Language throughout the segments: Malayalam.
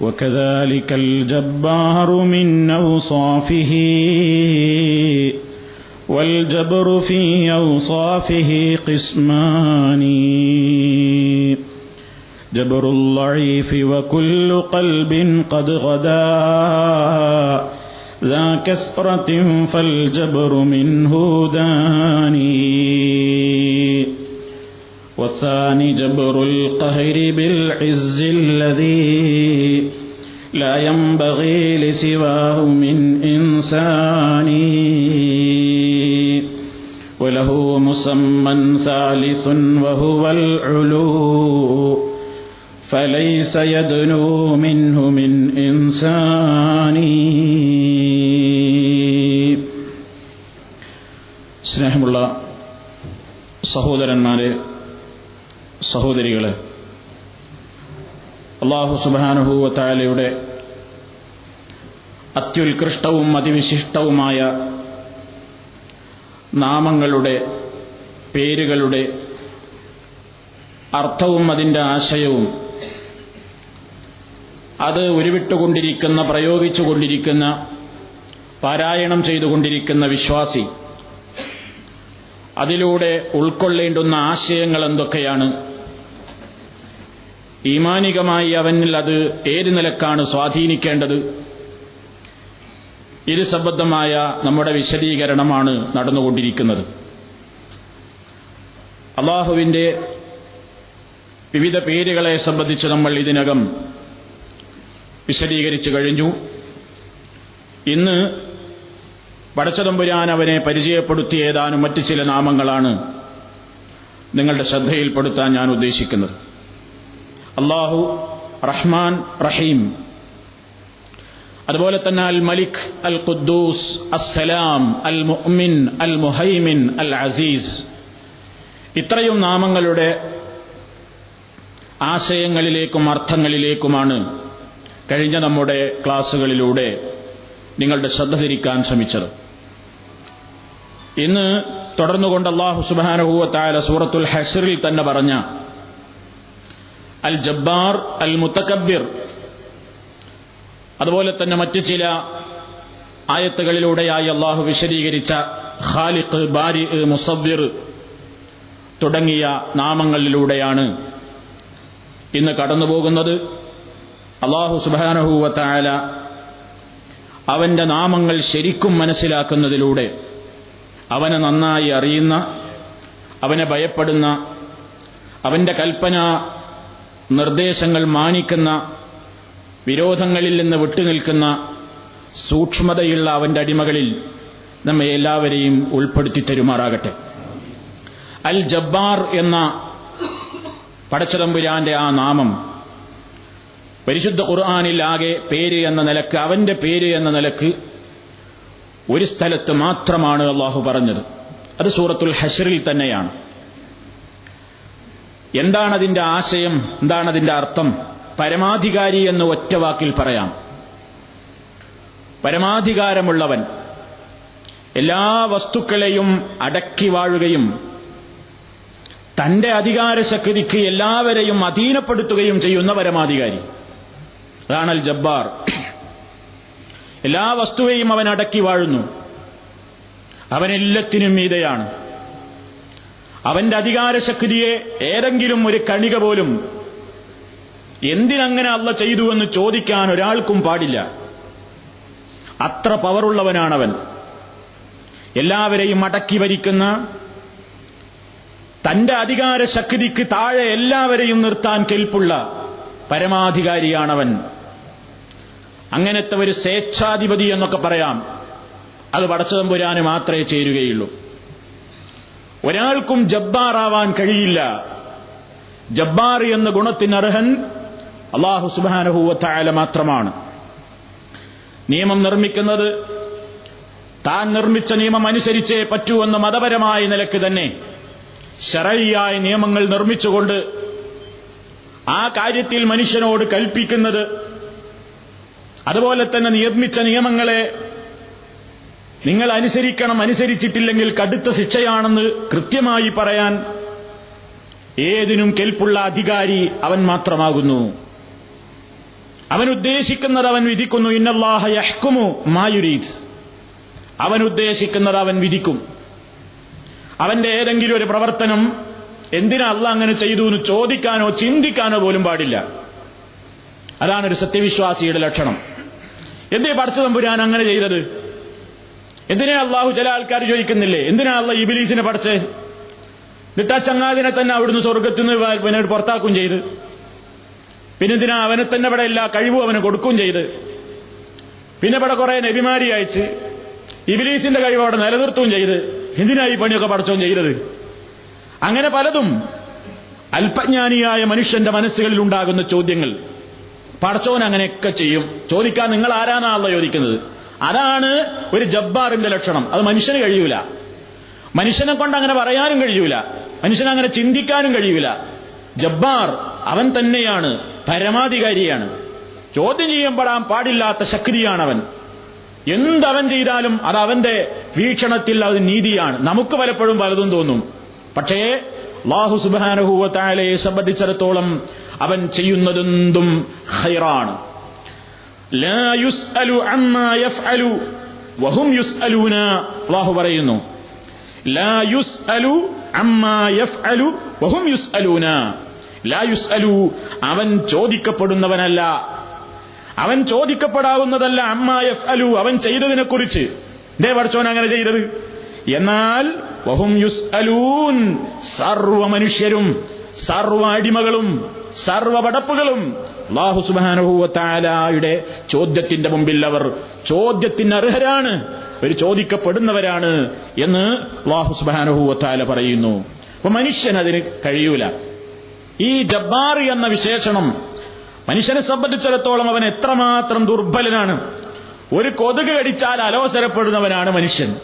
وكذلك الجبار من أوصافه والجبر في أوصافه قسمان. جبر الضعيف وكل قلب قد غدا. ذا كسرة فالجبر منه داني. والثاني جبر القهر بالعز الذي لا ينبغي لسواه من إنسان وله مسمى ثالث وهو العلو فليس يدنو منه من إنسان സ്നേഹമുള്ള സഹോദരന്മാരെ സഹോദരികളെ അള്ളാഹു സുബാനുഭൂവത്തായാലയുടെ അത്യുത്കൃഷ്ടവും അതിവിശിഷ്ടവുമായ നാമങ്ങളുടെ പേരുകളുടെ അർത്ഥവും അതിന്റെ ആശയവും അത് ഉരുവിട്ടുകൊണ്ടിരിക്കുന്ന പ്രയോഗിച്ചുകൊണ്ടിരിക്കുന്ന പാരായണം ചെയ്തുകൊണ്ടിരിക്കുന്ന വിശ്വാസി അതിലൂടെ ഉൾക്കൊള്ളേണ്ടുന്ന ആശയങ്ങൾ എന്തൊക്കെയാണ്? ഈമാനികമായി അവനിൽ അത് ഏത് നിലക്കാണ് സ്വാധീനിക്കേണ്ടത്? ഇത് സംബന്ധമായ നമ്മുടെ വിശദീകരണമാണ് നടന്നുകൊണ്ടിരിക്കുന്നത്. അള്ളാഹുവിന്റെ വിവിധ പേരുകളെ സംബന്ധിച്ച് നമ്മൾ ഇതിനകം വിശദീകരിച്ചു കഴിഞ്ഞു. ഇന്ന് പടച്ചതമ്പുരാൻ അവനെ പരിചയപ്പെടുത്തിയ ഏതാനും മറ്റു ചില നാമങ്ങളാണ് നിങ്ങളുടെ ശ്രദ്ധയിൽപ്പെടുത്താൻ ഞാൻ ഉദ്ദേശിക്കുന്നത്. അള്ളാഹു റഹ്മാൻ റഹീം. അതുപോലെ തന്നെ അൽ മലിക് അൽ ഖുദ്ദൂസ് അസ്സലാം അൽ മുഅ്മിൻ അൽ മുഹൈമിൻ അൽ അസീസ് ഇത്രയും നാമങ്ങളുടെ ആശയങ്ങളിലേക്കും അർത്ഥങ്ങളിലേക്കുമാണ് കഴിഞ്ഞ നമ്മുടെ ക്ലാസ്സുകളിലൂടെ നിങ്ങളുടെ ശ്രദ്ധ തിരിക്കാൻ ശ്രമിച്ചത്. ഇന്ന് തുടർന്നുകൊണ്ട് അള്ളാഹു സുബാനുഭൂവത്തായ സൂറത്തുൽ ഹസറിൽ തന്നെ പറഞ്ഞ അൽ ജബ്ബാർ അൽ മുത്തക്കബിർ അതുപോലെ തന്നെ മറ്റു ചില ആയത്തുകളിലൂടെയായി അള്ളാഹു വിശദീകരിച്ച ഖാലിഖ് ബാരി മുസദ്ദിർ തുടങ്ങിയ നാമങ്ങളിലൂടെയാണ് ഇന്ന് കടന്നുപോകുന്നത്. അള്ളാഹു സുബാനഹൂവത്തായ അവന്റെ നാമങ്ങൾ ശരിക്കും മനസ്സിലാക്കുന്നതിലൂടെ അവനെ നന്നായി അറിയുന്ന അവനെ ഭയപ്പെടുന്ന അവന്റെ കൽപ്പന നിർദ്ദേശങ്ങൾ മാനിക്കുന്ന വിരോധങ്ങളിൽ നിന്ന് വിട്ടുനിൽക്കുന്ന സൂക്ഷ്മതയുള്ള അവന്റെ അടിമകളിൽ നമ്മെ എല്ലാവരെയും ഉൾപ്പെടുത്തി തരുമാറാകട്ടെ. അൽ ജബ്ബാർ എന്ന പടച്ചതമ്പുരാന്റെ ആ നാമം പരിശുദ്ധ ഖുർആാനിൽ ആകെ പേര് എന്ന നിലയ്ക്ക് അവന്റെ പേര് എന്ന നിലയ്ക്ക് ഒരു സ്ഥലത്ത് മാത്രമാണ് അള്ളാഹു പറഞ്ഞത്. അത് സൂറത്തുൽ ഹഷറിൽ തന്നെയാണ്. എന്താണ് അതിന്റെ ആശയം? എന്താണ് അതിന്റെ അർത്ഥം? പരമാധികാരി എന്ന് ഒറ്റ വാക്കിൽ പറയാം. പരമാധികാരമുള്ളവൻ എല്ലാ വസ്തുക്കളെയും അടക്കി വാഴുകയും തന്റെ അധികാരശക്തിക്ക് എല്ലാവരെയും അധീനപ്പെടുത്തുകയും ചെയ്യുന്ന പരമാധികാരി. അതാണ് അൽ ജബ്ബാർ. എല്ലാ വസ്തുവെയും അവൻ അടക്കി വാഴുന്നു. അവനെല്ലാത്തിനും മീതയാണ്. അവന്റെ അധികാരശക്തിയെ ഏതെങ്കിലും ഒരു കണിക പോലും എന്തിനങ്ങനെ അല്ല ചെയ്തു എന്ന് ചോദിക്കാൻ ഒരാൾക്കും പാടില്ല. അത്ര പവറുള്ളവനാണവൻ. എല്ലാവരെയും അടക്കി ഭരിക്കുന്ന തന്റെ അധികാര ശക്തിക്ക് താഴെ എല്ലാവരെയും നിർത്താൻ കെൽപ്പുള്ള പരമാധികാരിയാണവൻ. അങ്ങനത്തെ ഒരു സ്വേച്ഛാധിപതി എന്നൊക്കെ പറയാം. അത് പടച്ചതമ്പുരാന് മാത്രമേ ചേരുകയുള്ളൂ. ഒരാൾക്കും ജബ്ബാറാവാൻ കഴിയില്ല. ജബ്ബാർ എന്ന ഗുണത്തിനർഹൻ അള്ളാഹു സുബാനഹൂവത്തായാല മാത്രമാണ്. നിയമം നിർമ്മിക്കുന്നത് താൻ നിർമ്മിച്ച നിയമം അനുസരിച്ചേ പറ്റൂ എന്ന മതപരമായ നിലയ്ക്ക് തന്നെ ശരയ്യായ നിയമങ്ങൾ നിർമ്മിച്ചുകൊണ്ട് ആ കാര്യത്തിൽ മനുഷ്യനോട് കൽപ്പിക്കുന്നത് അതുപോലെ തന്നെ നിർമ്മിച്ച നിയമങ്ങളെ നിങ്ങൾ അനുസരിക്കണം അനുസരിച്ചിട്ടില്ലെങ്കിൽ കടുത്ത ശിക്ഷയാണെന്ന് കൃത്യമായി പറയാൻ ഏതിനും കെൽപ്പുള്ള അധികാരി അവൻ മാത്രമാകുന്നു. അവൻ ഉദ്ദേശിക്കുന്നത് അവൻ വിധിക്കുന്നു ഇന്നല്ലാഹ യഹ്കുമു മായുരീത് അവൻ ഉദ്ദേശിക്കുന്നത് അവൻ വിധിക്കും. അവന്റെ ഏതെങ്കിലും ഒരു പ്രവർത്തനം എന്തിനാ അല്ല അങ്ങനെ ചെയ്തു എന്ന് ചോദിക്കാനോ ചിന്തിക്കാനോ പോലും പാടില്ല. അതാണ് ഒരു സത്യവിശ്വാസിയുടെ ലക്ഷണം. എന്തേ പഠിച്ചതമ്പുരാൻ അങ്ങനെ ചെയ്തത്? എന്തിനാ അള്ളാഹു ചില ആൾക്കാർ ചോദിക്കുന്നില്ലേ? എന്തിനാ അള്ള ഇബിലീസിനെ പഠിച്ച് എന്നിട്ട് ആ ചങ്ങാതിനെ തന്നെ അവിടുന്ന് സ്വർഗത്തിൽ നിന്ന് പുറത്താക്കും ചെയ്ത്. പിന്നെ എന്തിനാ അവനെ തന്നെ ഇവിടെ എല്ലാ കഴിവും അവന് കൊടുക്കുകയും ചെയ്ത്. പിന്നെ ഇവിടെ കുറെ നബിമാരി അയച്ച് ഇബിലീസിന്റെ കഴിവ് അവിടെ നിലനിർത്തുകയും ചെയ്ത്. എന്തിനാ ഈ പണിയൊക്കെ പഠിച്ചോം ചെയ്തത്? അങ്ങനെ പലതും അല്പജ്ഞാനിയായ മനുഷ്യന്റെ മനസ്സുകളിൽ ഉണ്ടാകുന്ന ചോദ്യങ്ങൾ. പടച്ചോൻ അങ്ങനെയൊക്കെ ചെയ്യും. ചോദിക്കാൻ നിങ്ങൾ ആരാണാണല്ലോ ചോദിക്കുന്നത്? അതാണ് ഒരു ജബ്ബാറിന്റെ ലക്ഷണം. അത് മനുഷ്യന് കഴിയൂല. മനുഷ്യനെ കൊണ്ട് അങ്ങനെ പറയാനും കഴിയൂല. മനുഷ്യനെ അങ്ങനെ ചിന്തിക്കാനും കഴിയൂല. ജബ്ബാർ അവൻ തന്നെയാണ് പരമാധികാരിയാണ്. ചോദ്യം ചെയ്യപ്പെടാൻ പാടില്ലാത്ത ശക്തിയാണവൻ. എന്തവൻ ചെയ്താലും അത് അവന്റെ വീക്ഷണത്തിൽ അത് നീതിയാണ്. നമുക്ക് പലപ്പോഴും പലതും തോന്നും. പക്ഷേ അള്ളാഹു സുബാനഹുവത്തായാലയെ സംബന്ധിച്ചിടത്തോളം അവൻ ചെയ്യുന്നതെന്തും ഹൈറാണ് അള്ളാഹു പറയുന്നു അവൻ ചോദിക്കപ്പെടുന്നവനല്ല അവൻ ചോദിക്കപ്പെടാവുന്നതല്ല അമ്മാ എഫ് അലു അവൻ ചെയ്തതിനെ കുറിച്ച് ദേ പഠിച്ചോൻ അങ്ങനെ ചെയ്തത്. എന്നാൽ സർവ മനുഷ്യരും സർവ അടിമകളും സർവ പടപ്പുകളും അള്ളാഹു സുബാനുഭൂവത്താലായുടെ ചോദ്യത്തിന്റെ മുമ്പിൽ അവർ ചോദ്യത്തിന് അർഹരാണ് ഒരു ചോദിക്കപ്പെടുന്നവരാണ് എന്ന് അള്ളാഹു സുബാനുഭൂവത്താല പറയുന്നു. അപ്പൊ മനുഷ്യൻ അതിന് കഴിയൂല. ഈ ജബ്ബാർ എന്ന വിശേഷണം മനുഷ്യനെ സംബന്ധിച്ചിടത്തോളം അവൻ എത്രമാത്രം ദുർബലനാണ്. ഒരു കൊതുക് കടിച്ചാൽ അലോസരപ്പെടുന്നവനാണ് മനുഷ്യൻ.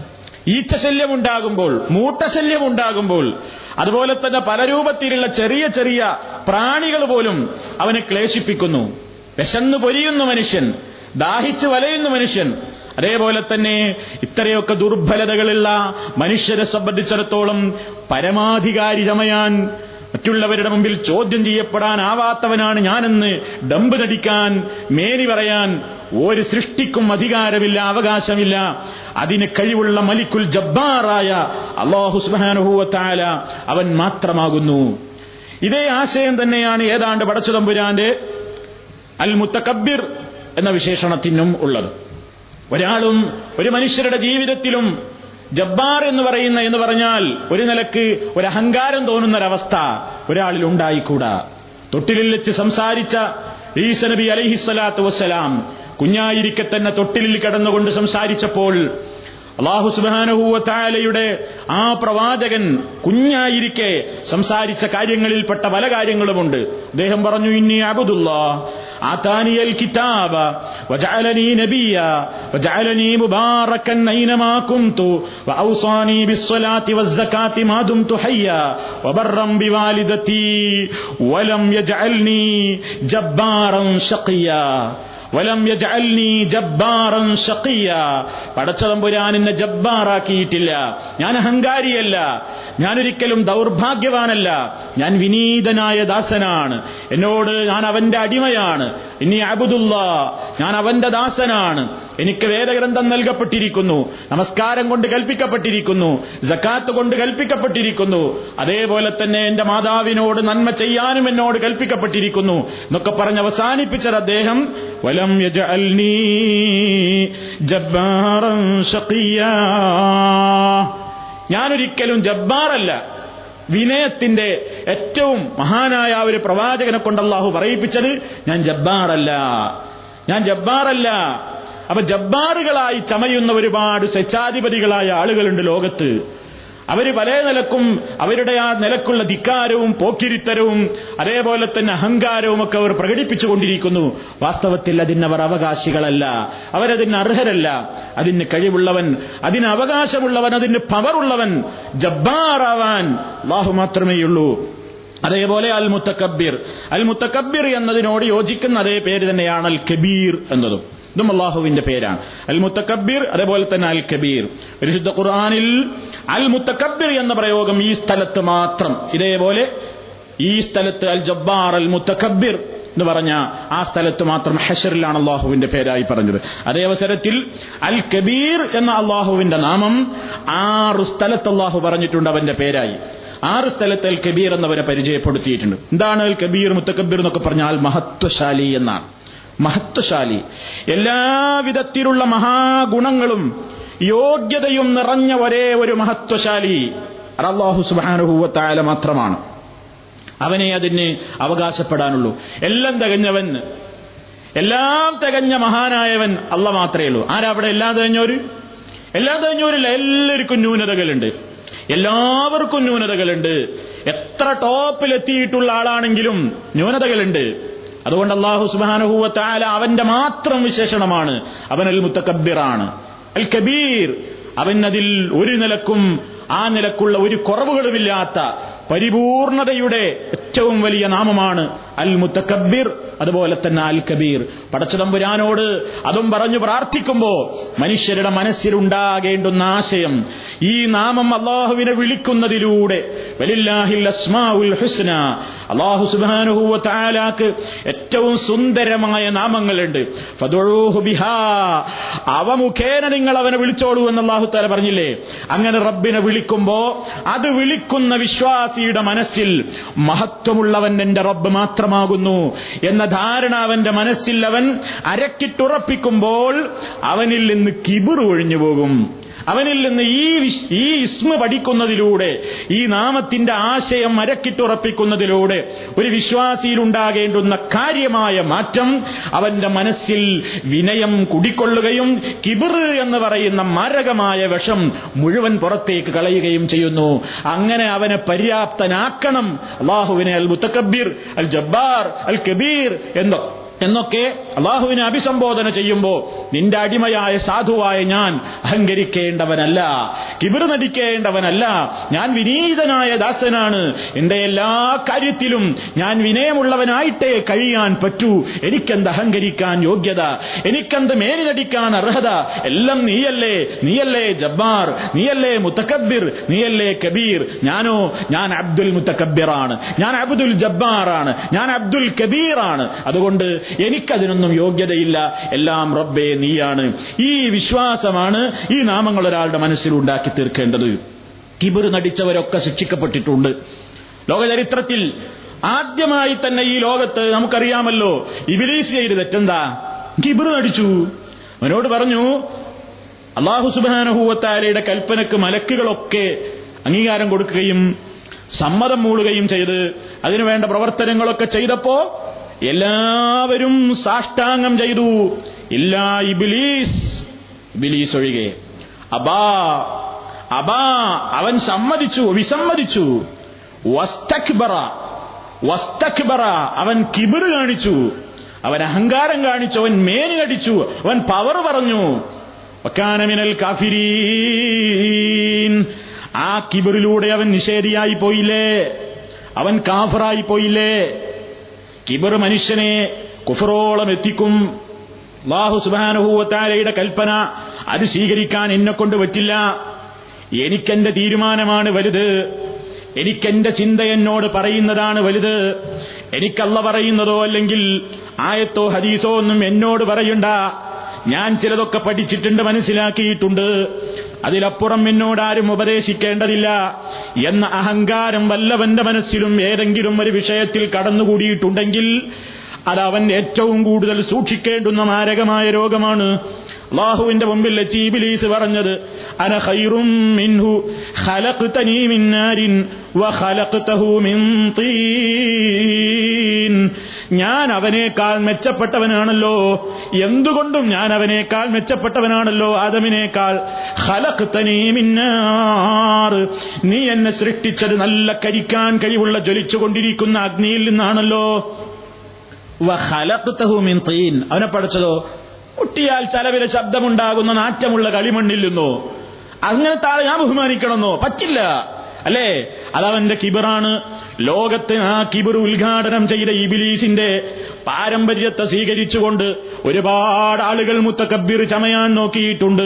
ഈച്ചശല്യം ഉണ്ടാകുമ്പോൾ മൂട്ടശല്യം ഉണ്ടാകുമ്പോൾ അതുപോലെ തന്നെ പല രൂപത്തിലുള്ള ചെറിയ ചെറിയ പ്രാണികൾ പോലും അവനെ ക്ലേശിപ്പിക്കുന്നു. വിശന്നു പൊരിയുന്ന മനുഷ്യൻ ദാഹിച്ചു വലയുന്ന മനുഷ്യൻ. അതേപോലെ തന്നെ ഇത്രയൊക്കെ ദുർബലതകളുള്ള മനുഷ്യരെ സംബന്ധിച്ചിടത്തോളം പരമാധികാരി ചമയാൻ മറ്റുള്ളവരുടെ മുമ്പിൽ ചോദ്യം ചെയ്യപ്പെടാനാവാത്തവനാണ് ഞാനെന്ന് ഡമ്പ് നടിക്കാൻ മേനി പറയാൻ ഒരു സൃഷ്ടിക്കും അധികാരമില്ല അവകാശമില്ല. അതിന് കഴിവുള്ള മലിക്കുൽ ജബ്ബാറായ അള്ളാഹു സുബാനുഭൂവത്തായ അവൻ മാത്രമാകുന്നു. ഇതേ ആശയം തന്നെയാണ് ഏതാണ്ട് പടച്ചുതമ്പുരാന്റെ അൽ മുത്തക്കബിർ എന്ന വിശേഷണത്തിനും ഉള്ളത്. ഒരാളും ഒരു മനുഷ്യരുടെ ജീവിതത്തിലും ജബ്ബാർ എന്ന് പറയുന്ന എന്ന് പറഞ്ഞാൽ ഒരു നിലയ്ക്ക് ഒരു അഹങ്കാരം തോന്നുന്ന ഒരവസ്ഥ ഒരാളിൽ ഉണ്ടായിക്കൂടാ. തൊട്ടിലിൽ വെച്ച് സംസാരിച്ച ഈസ നബി അലഹിസ്വലാത്തു വസ്സലാം കുഞ്ഞായിരിക്കെ തന്നെ തൊട്ടിലിൽ കിടന്നുകൊണ്ട് സംസാരിച്ചപ്പോൾ അള്ളാഹു സുബാനഹൂവത്തായാലയുടെ ആ പ്രവാചകൻ കുഞ്ഞായിരിക്കെ സംസാരിച്ച കാര്യങ്ങളിൽപ്പെട്ട പല കാര്യങ്ങളുമുണ്ട് അദ്ദേഹം പറഞ്ഞു ഇനി അബുദുല്ല آتاني الكتاب وجعلني نبيا وجعلني مباركا أينما كنت وأوصاني بالصلاة والزكاة ما دمت حيا وبرا بوالدتي ولم يجعلني جبارا شقيا വലം യജഅൽനി ജബ്ബാറൻ ഷഖിയ പടച്ചതമ്പുരാൻ എന്നെ ജബ്ബാറാക്കിയിട്ടില്ല. ഞാൻ അഹങ്കാരിയല്ല. ഞാനൊരിക്കലും ദൗർഭാഗ്യവാനല്ല. ഞാൻ വിനീതനായ ദാസനാണ്. എന്നോട് ഞാൻ അവന്റെ അടിമയാണ്. ഇനി അബുദുല്ല ഞാൻ അവന്റെ ദാസനാണ്. എനിക്ക് വേദഗ്രന്ഥം നൽകപ്പെട്ടിരിക്കുന്നു. നമസ്കാരം കൊണ്ട് കൽപ്പിക്കപ്പെട്ടിരിക്കുന്നു. ജക്കാത്ത് കൊണ്ട് കൽപ്പിക്കപ്പെട്ടിരിക്കുന്നു. അതേപോലെ തന്നെ എന്റെ മാതാവിനോട് നന്മ ചെയ്യാനും എന്നോട് കൽപ്പിക്കപ്പെട്ടിരിക്കുന്നു. എന്നൊക്കെ പറഞ്ഞ് അവസാനിപ്പിച്ചത് അദ്ദേഹം വലം ഞാനൊരിക്കലും ജബ്ബാറല്ല. വിനയത്തിന്റെ ഏറ്റവും മഹാനായ ഒരു പ്രവാചകനെ കൊണ്ട് അള്ളാഹു പറയിപ്പിച്ചത് ഞാൻ ജബ്ബാറല്ല. ഞാൻ ജബ്ബാറല്ല. അപ്പൊ ജബ്ബാറുകളായി ചമയുന്ന ഒരുപാട് സ്വച്ഛാധിപതികളായ ആളുകളുണ്ട് ലോകത്ത്. അവർ പല നിലക്കും അവരുടെ ആ നിലക്കുള്ള ധിക്കാരവും പോക്കിരിത്തരവും അതേപോലെ തന്നെ അഹങ്കാരവും ഒക്കെ അവർ പ്രകടിപ്പിച്ചുകൊണ്ടിരിക്കുന്നു വാസ്തവത്തിൽ അതിനവർ അവകാശികളല്ല. അവരതിന് അർഹരല്ല. അതിന് കഴിവുള്ളവൻ അതിന് അവകാശമുള്ളവൻ അതിന് പവറുള്ളവൻ ജബ്ബാറാവാൻ ബാഹു മാത്രമേയുള്ളൂ. അതേപോലെ അൽ മുത്തക്കബീർ അൽ മുത്തക്കബീർ എന്നതിനോട് യോജിക്കുന്ന അതേ പേര് തന്നെയാണ് അൽ കബീർ എന്നതും. ഇതും അള്ളാഹുവിന്റെ പേരാണ്. അൽ മുത്തക്കബിർ അതേപോലെ തന്നെ അൽ കബീർ പരിശുദ്ധ ഖുർആാനിൽ അൽ മുത്തക്കബിർ എന്ന പ്രയോഗം ഈ സ്ഥലത്ത് മാത്രം. ഇതേപോലെ ഈ സ്ഥലത്ത് അൽ ജബ്ബാർ അൽ മുത്തക്കബിർ എന്ന് പറഞ്ഞ ആ സ്ഥലത്ത് മാത്രം ഹഷറിലാണ് അള്ളാഹുവിന്റെ പേരായി പറഞ്ഞത്. അതേ അവസരത്തിൽ അൽ കബീർ എന്ന അള്ളാഹുവിന്റെ നാമം ആറ് സ്ഥലത്ത് അള്ളാഹു പറഞ്ഞിട്ടുണ്ട് അവന്റെ പേരായി. ആറ് സ്ഥലത്ത് അൽ കബീർ എന്നവരെ പരിചയപ്പെടുത്തിയിട്ടുണ്ട്. എന്താണ് അൽ കബീർ മുത്തക്കബീർ എന്നൊക്കെ പറഞ്ഞാൽ മഹത്വശാലി എന്നാണ്. മഹത്വശാലി. എല്ലാവിധത്തിലുള്ള മഹാഗുണങ്ങളും യോഗ്യതയും നിറഞ്ഞ ഒരേ ഒരു മഹത്വശാലി അള്ളാഹു സുബാനുഭൂവത്തായ മാത്രമാണ്. അവനെ അതിന് അവകാശപ്പെടാനുള്ളൂ. എല്ലാം തികഞ്ഞവൻ എല്ലാം തികഞ്ഞ മഹാനായവൻ അല്ല മാത്രമേ ഉള്ളൂ. ആരാ അവിടെ എല്ലാം തികഞ്ഞോര് എല്ലാം തികഞ്ഞോരില്ല എല്ലാവർക്കും ന്യൂനതകളുണ്ട്. എല്ലാവർക്കും ന്യൂനതകളുണ്ട്. എത്ര ടോപ്പിലെത്തിയിട്ടുള്ള ആളാണെങ്കിലും ന്യൂനതകളുണ്ട്. അതുകൊണ്ട് അള്ളാഹു സുബാനുഭൂവത്തായ അവന്റെ മാത്രം വിശേഷണമാണ്. അവൻ അൽ മുത്തക്കബിറാണ് അൽ കബീർ. അവൻ അതിൽ ഒരു നിലക്കും ആ നിലക്കുള്ള ഒരു കുറവുകളുമില്ലാത്ത പരിപൂർണതയുടെ ഏറ്റവും വലിയ നാമമാണ് അൽ മുത്തക്കബിർ അതുപോലെ തന്നെ അൽ കബീർ പടച്ചതമ്പുരാനോട് അതും പറഞ്ഞു പ്രാർത്ഥിക്കുമ്പോ മനുഷ്യരുടെ മനസ്സിലുണ്ടാകേണ്ടുന്ന ആശയം ഈ നാമം അള്ളാഹുവിനെ വിളിക്കുന്നതിലൂടെ അള്ളാഹു സുബാനുഹൂവ ഏറ്റവും സുന്ദരമായ നാമങ്ങളുണ്ട്. അവ മുഖേന നിങ്ങൾ അവനെ വിളിച്ചോളൂ എന്ന് അള്ളാഹു താല പറഞ്ഞില്ലേ? അങ്ങനെ റബ്ബിനെ വിളിക്കുമ്പോ അത് വിളിക്കുന്ന വിശ്വാസിയുടെ മനസ്സിൽ മഹത്വമുള്ളവൻ എന്റെ റബ്ബ് മാത്രമാകുന്നു എന്ന ധാരണ അവന്റെ മനസ്സിൽ അവൻ അരക്കിട്ടുറപ്പിക്കുമ്പോൾ അവനിൽ നിന്ന് കിബിർ ഒഴിഞ്ഞു പോകും അവനിൽ നിന്ന് ഈ ഈ ഇസ്മ പഠിക്കുന്നതിലൂടെ ഈ നാമത്തിന്റെ ആശയം മരക്കിട്ടുറപ്പിക്കുന്നതിലൂടെ ഒരു വിശ്വാസിയിൽ ഉണ്ടാകേണ്ടുന്ന കാര്യമായ മാറ്റം അവന്റെ മനസ്സിൽ വിനയം കുടിക്കൊള്ളുകയും കിബിർ എന്ന് പറയുന്ന മാരകമായ വിഷം മുഴുവൻ പുറത്തേക്ക് കളയുകയും ചെയ്യുന്നു. അങ്ങനെ അവനെ പര്യാപ്തനാക്കണം. അള്ളാഹുവിനെ അൽ മുത്തക്കബീർ അൽ ജബ്ബാർ അൽ കബീർ എന്നോ എന്നൊക്കെ അള്ളാഹുവിനെ അഭിസംബോധന ചെയ്യുമ്പോൾ നിന്റെ അടിമയായ സാധുവായ ഞാൻ അഹങ്കരിക്കേണ്ടവനല്ല കിബിർ നടിക്കേണ്ടവനല്ല ഞാൻ വിനീതനായ ദാസനാണ് എന്റെ എല്ലാ കാര്യത്തിലും ഞാൻ വിനയമുള്ളവനായിട്ടേ കഴിയാൻ പറ്റൂ എനിക്കെന്ത് അഹങ്കരിക്കാൻ യോഗ്യത എനിക്കെന്ത് മേലിനടിക്കാൻ അർഹത എല്ലാം നീയല്ലേ നീയല്ലേ ജബ്ബാർ നീയല്ലേ മുത്തക്കബിർ നീയല്ലേ കബീർ ഞാനോ ഞാൻ അബ്ദുൽ മുത്തക്കബിറാണ് ഞാൻ അബ്ദുൽ ജബ്ബാറാണ് ഞാൻ അബ്ദുൽ കബീറാണ്. അതുകൊണ്ട് എനിക്കതിനൊന്നും യോഗ്യതയില്ല. എല്ലാം റബ്ബേ നീയാണ്. ഈ വിശ്വാസമാണ് ഈ നാമങ്ങൾ ഒരാളുടെ മനസ്സിൽ ഉണ്ടാക്കി തീർക്കേണ്ടത്. കിബിർ നടിച്ചവരൊക്കെ ശിക്ഷിക്കപ്പെട്ടിട്ടുണ്ട്. ലോകചരിത്രത്തിൽ ആദ്യമായി തന്നെ ഈ ലോകത്ത് നമുക്കറിയാമല്ലോ ഇബിലീസ് ചെയ്ത് തെറ്റെന്താ? കിബിർ നടിച്ചു. അവനോട് പറഞ്ഞു അള്ളാഹു സുബാനഹൂവത്താലയുടെ കൽപ്പനക്ക് മലക്കുകളൊക്കെ അംഗീകാരം കൊടുക്കുകയും സമ്മതം മൂളുകയും ചെയ്ത് അതിനുവേണ്ട പ്രവർത്തനങ്ങളൊക്കെ ചെയ്തപ്പോ എല്ലാവരും സാഷ്ടാംഗം ചെയ്തു. ഇല്ലാ ഇബിലീസ് ഇബിലീസ് ഒഴികെ. അബാ അബാ അവൻ സമ്മതിച്ചു വിസമ്മതിച്ചു. വസ്തക്ബറ വസ്തക്ബറ അവൻ കിബിർ കാണിച്ചു. അവൻ അഹങ്കാരം കാണിച്ചു അവൻ മേനി കടിച്ചു അവൻ പവർ പറഞ്ഞു. വക്കാനമിനൽ കാഫിരീൻ. ആ കിബിറിലൂടെ അവൻ നിഷേധിയായി പോയില്ലേ? അവൻ കാഫറായി പോയില്ലേ? കിബിർ മനുഷ്യനെ കുഫറോളം എത്തിക്കും. ബാഹു സുബാനുഭൂവത്താരയുടെ കൽപ്പന അത് സ്വീകരിക്കാൻ എന്നെ കൊണ്ട് പറ്റില്ല. എനിക്കെന്റെ തീരുമാനമാണ് വലുത്. എനിക്കെന്റെ ചിന്ത എന്നോട് പറയുന്നതാണ് വലുത്. എനിക്കല്ല പറയുന്നതോ അല്ലെങ്കിൽ ആയത്തോ ഹദീസോ ഒന്നും എന്നോട് പറയണ്ട. ഞാൻ ചിലതൊക്കെ പഠിച്ചിട്ടുണ്ട് മനസ്സിലാക്കിയിട്ടുണ്ട്. അതിലപ്പുറം എന്നോടാരും ഉപദേശിക്കേണ്ടതില്ല എന്ന അഹങ്കാരം വല്ലവന്റെ മനസ്സിലും ഏതെങ്കിലും ഒരു വിഷയത്തിൽ കടന്നുകൂടിയിട്ടുണ്ടെങ്കിൽ അത് അവൻ ഏറ്റവും കൂടുതൽ സൂക്ഷിക്കേണ്ടുന്ന മാരകമായ രോഗമാണ്. അള്ളാഹുവിന്റെ മുമ്പിൽ വെച്ച് ഇബിലീസ് പറഞ്ഞത് അന മിൻഹു ഖലഖ്തനീ വ ഖലഖ്തഹു മിൻ തീൻ. ഞാൻ അവനേക്കാൾ മെച്ചപ്പെട്ടവനാണല്ലോ. എന്തുകൊണ്ടും ഞാൻ അവനേക്കാൾ മെച്ചപ്പെട്ടവനാണല്ലോ. ആദമിനേക്കാൾ നീ എന്നെ സൃഷ്ടിച്ചത് നല്ല കരിക്കാൻ കഴിവുള്ള ജ്വലിച്ചുകൊണ്ടിരിക്കുന്ന അഗ്നിയിൽ നിന്നാണല്ലോ. അവനെ പഠിച്ചതോ? മുട്ടിയാൽ ചലവില ശബ്ദമുണ്ടാകുന്ന നാറ്റമുള്ള കളിമണ്ണില്ലെന്നോ അങ്ങനത്തെ ആളെ ഞാൻ ബഹുമാനിക്കണമെന്നോ? പറ്റില്ല. അല്ലേ? അതവന്റെ കിബിറാണ്. ലോകത്തിന് ആ കിബിർ ഉദ്ഘാടനം ചെയ്ത ഇബിലീസിന്റെ പാരമ്പര്യത്തെ സ്വീകരിച്ചുകൊണ്ട് ഒരുപാട് ആളുകൾ മുത്തക്കബീർ ചമയാൻ നോക്കിയിട്ടുണ്ട്.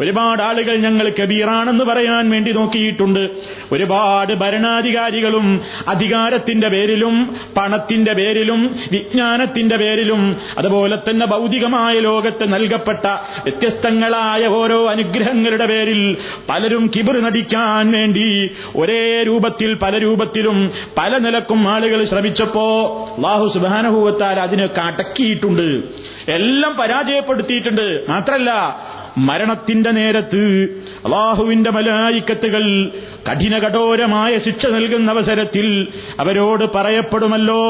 ഒരുപാട് ആളുകൾ ഞങ്ങൾ കബീറാണെന്ന് പറയാൻ വേണ്ടി നോക്കിയിട്ടുണ്ട്. ഒരുപാട് ഭരണാധികാരികളും അധികാരത്തിന്റെ പേരിലും പണത്തിന്റെ പേരിലും വിജ്ഞാനത്തിന്റെ പേരിലും അതുപോലെ തന്നെ ഭൗതികമായ ലോകത്ത് നൽകപ്പെട്ട വ്യത്യസ്തങ്ങളായ ഓരോ അനുഗ്രഹങ്ങളുടെ പേരിൽ പലരും കിബിർ നടിക്കാൻ വേണ്ടി ഒരേ രൂപത്തിൽ പല രൂപത്തിലും പല നിലക്കും ആളുകൾ ശ്രമിച്ചപ്പോ അള്ളാഹു സുബാനഹൂവത്താൽ അതിനൊക്കെ അടക്കിയിട്ടുണ്ട് എല്ലാം പരാജയപ്പെടുത്തിയിട്ടുണ്ട്. മാത്രല്ല മരണത്തിന്റെ നേരത്ത് അള്ളാഹുവിന്റെ മലായിക്കത്തുകൾ കഠിന കഠോരമായ ശിക്ഷ നൽകുന്ന അവസരത്തിൽ അവരോട് പറയപ്പെടുമല്ലോ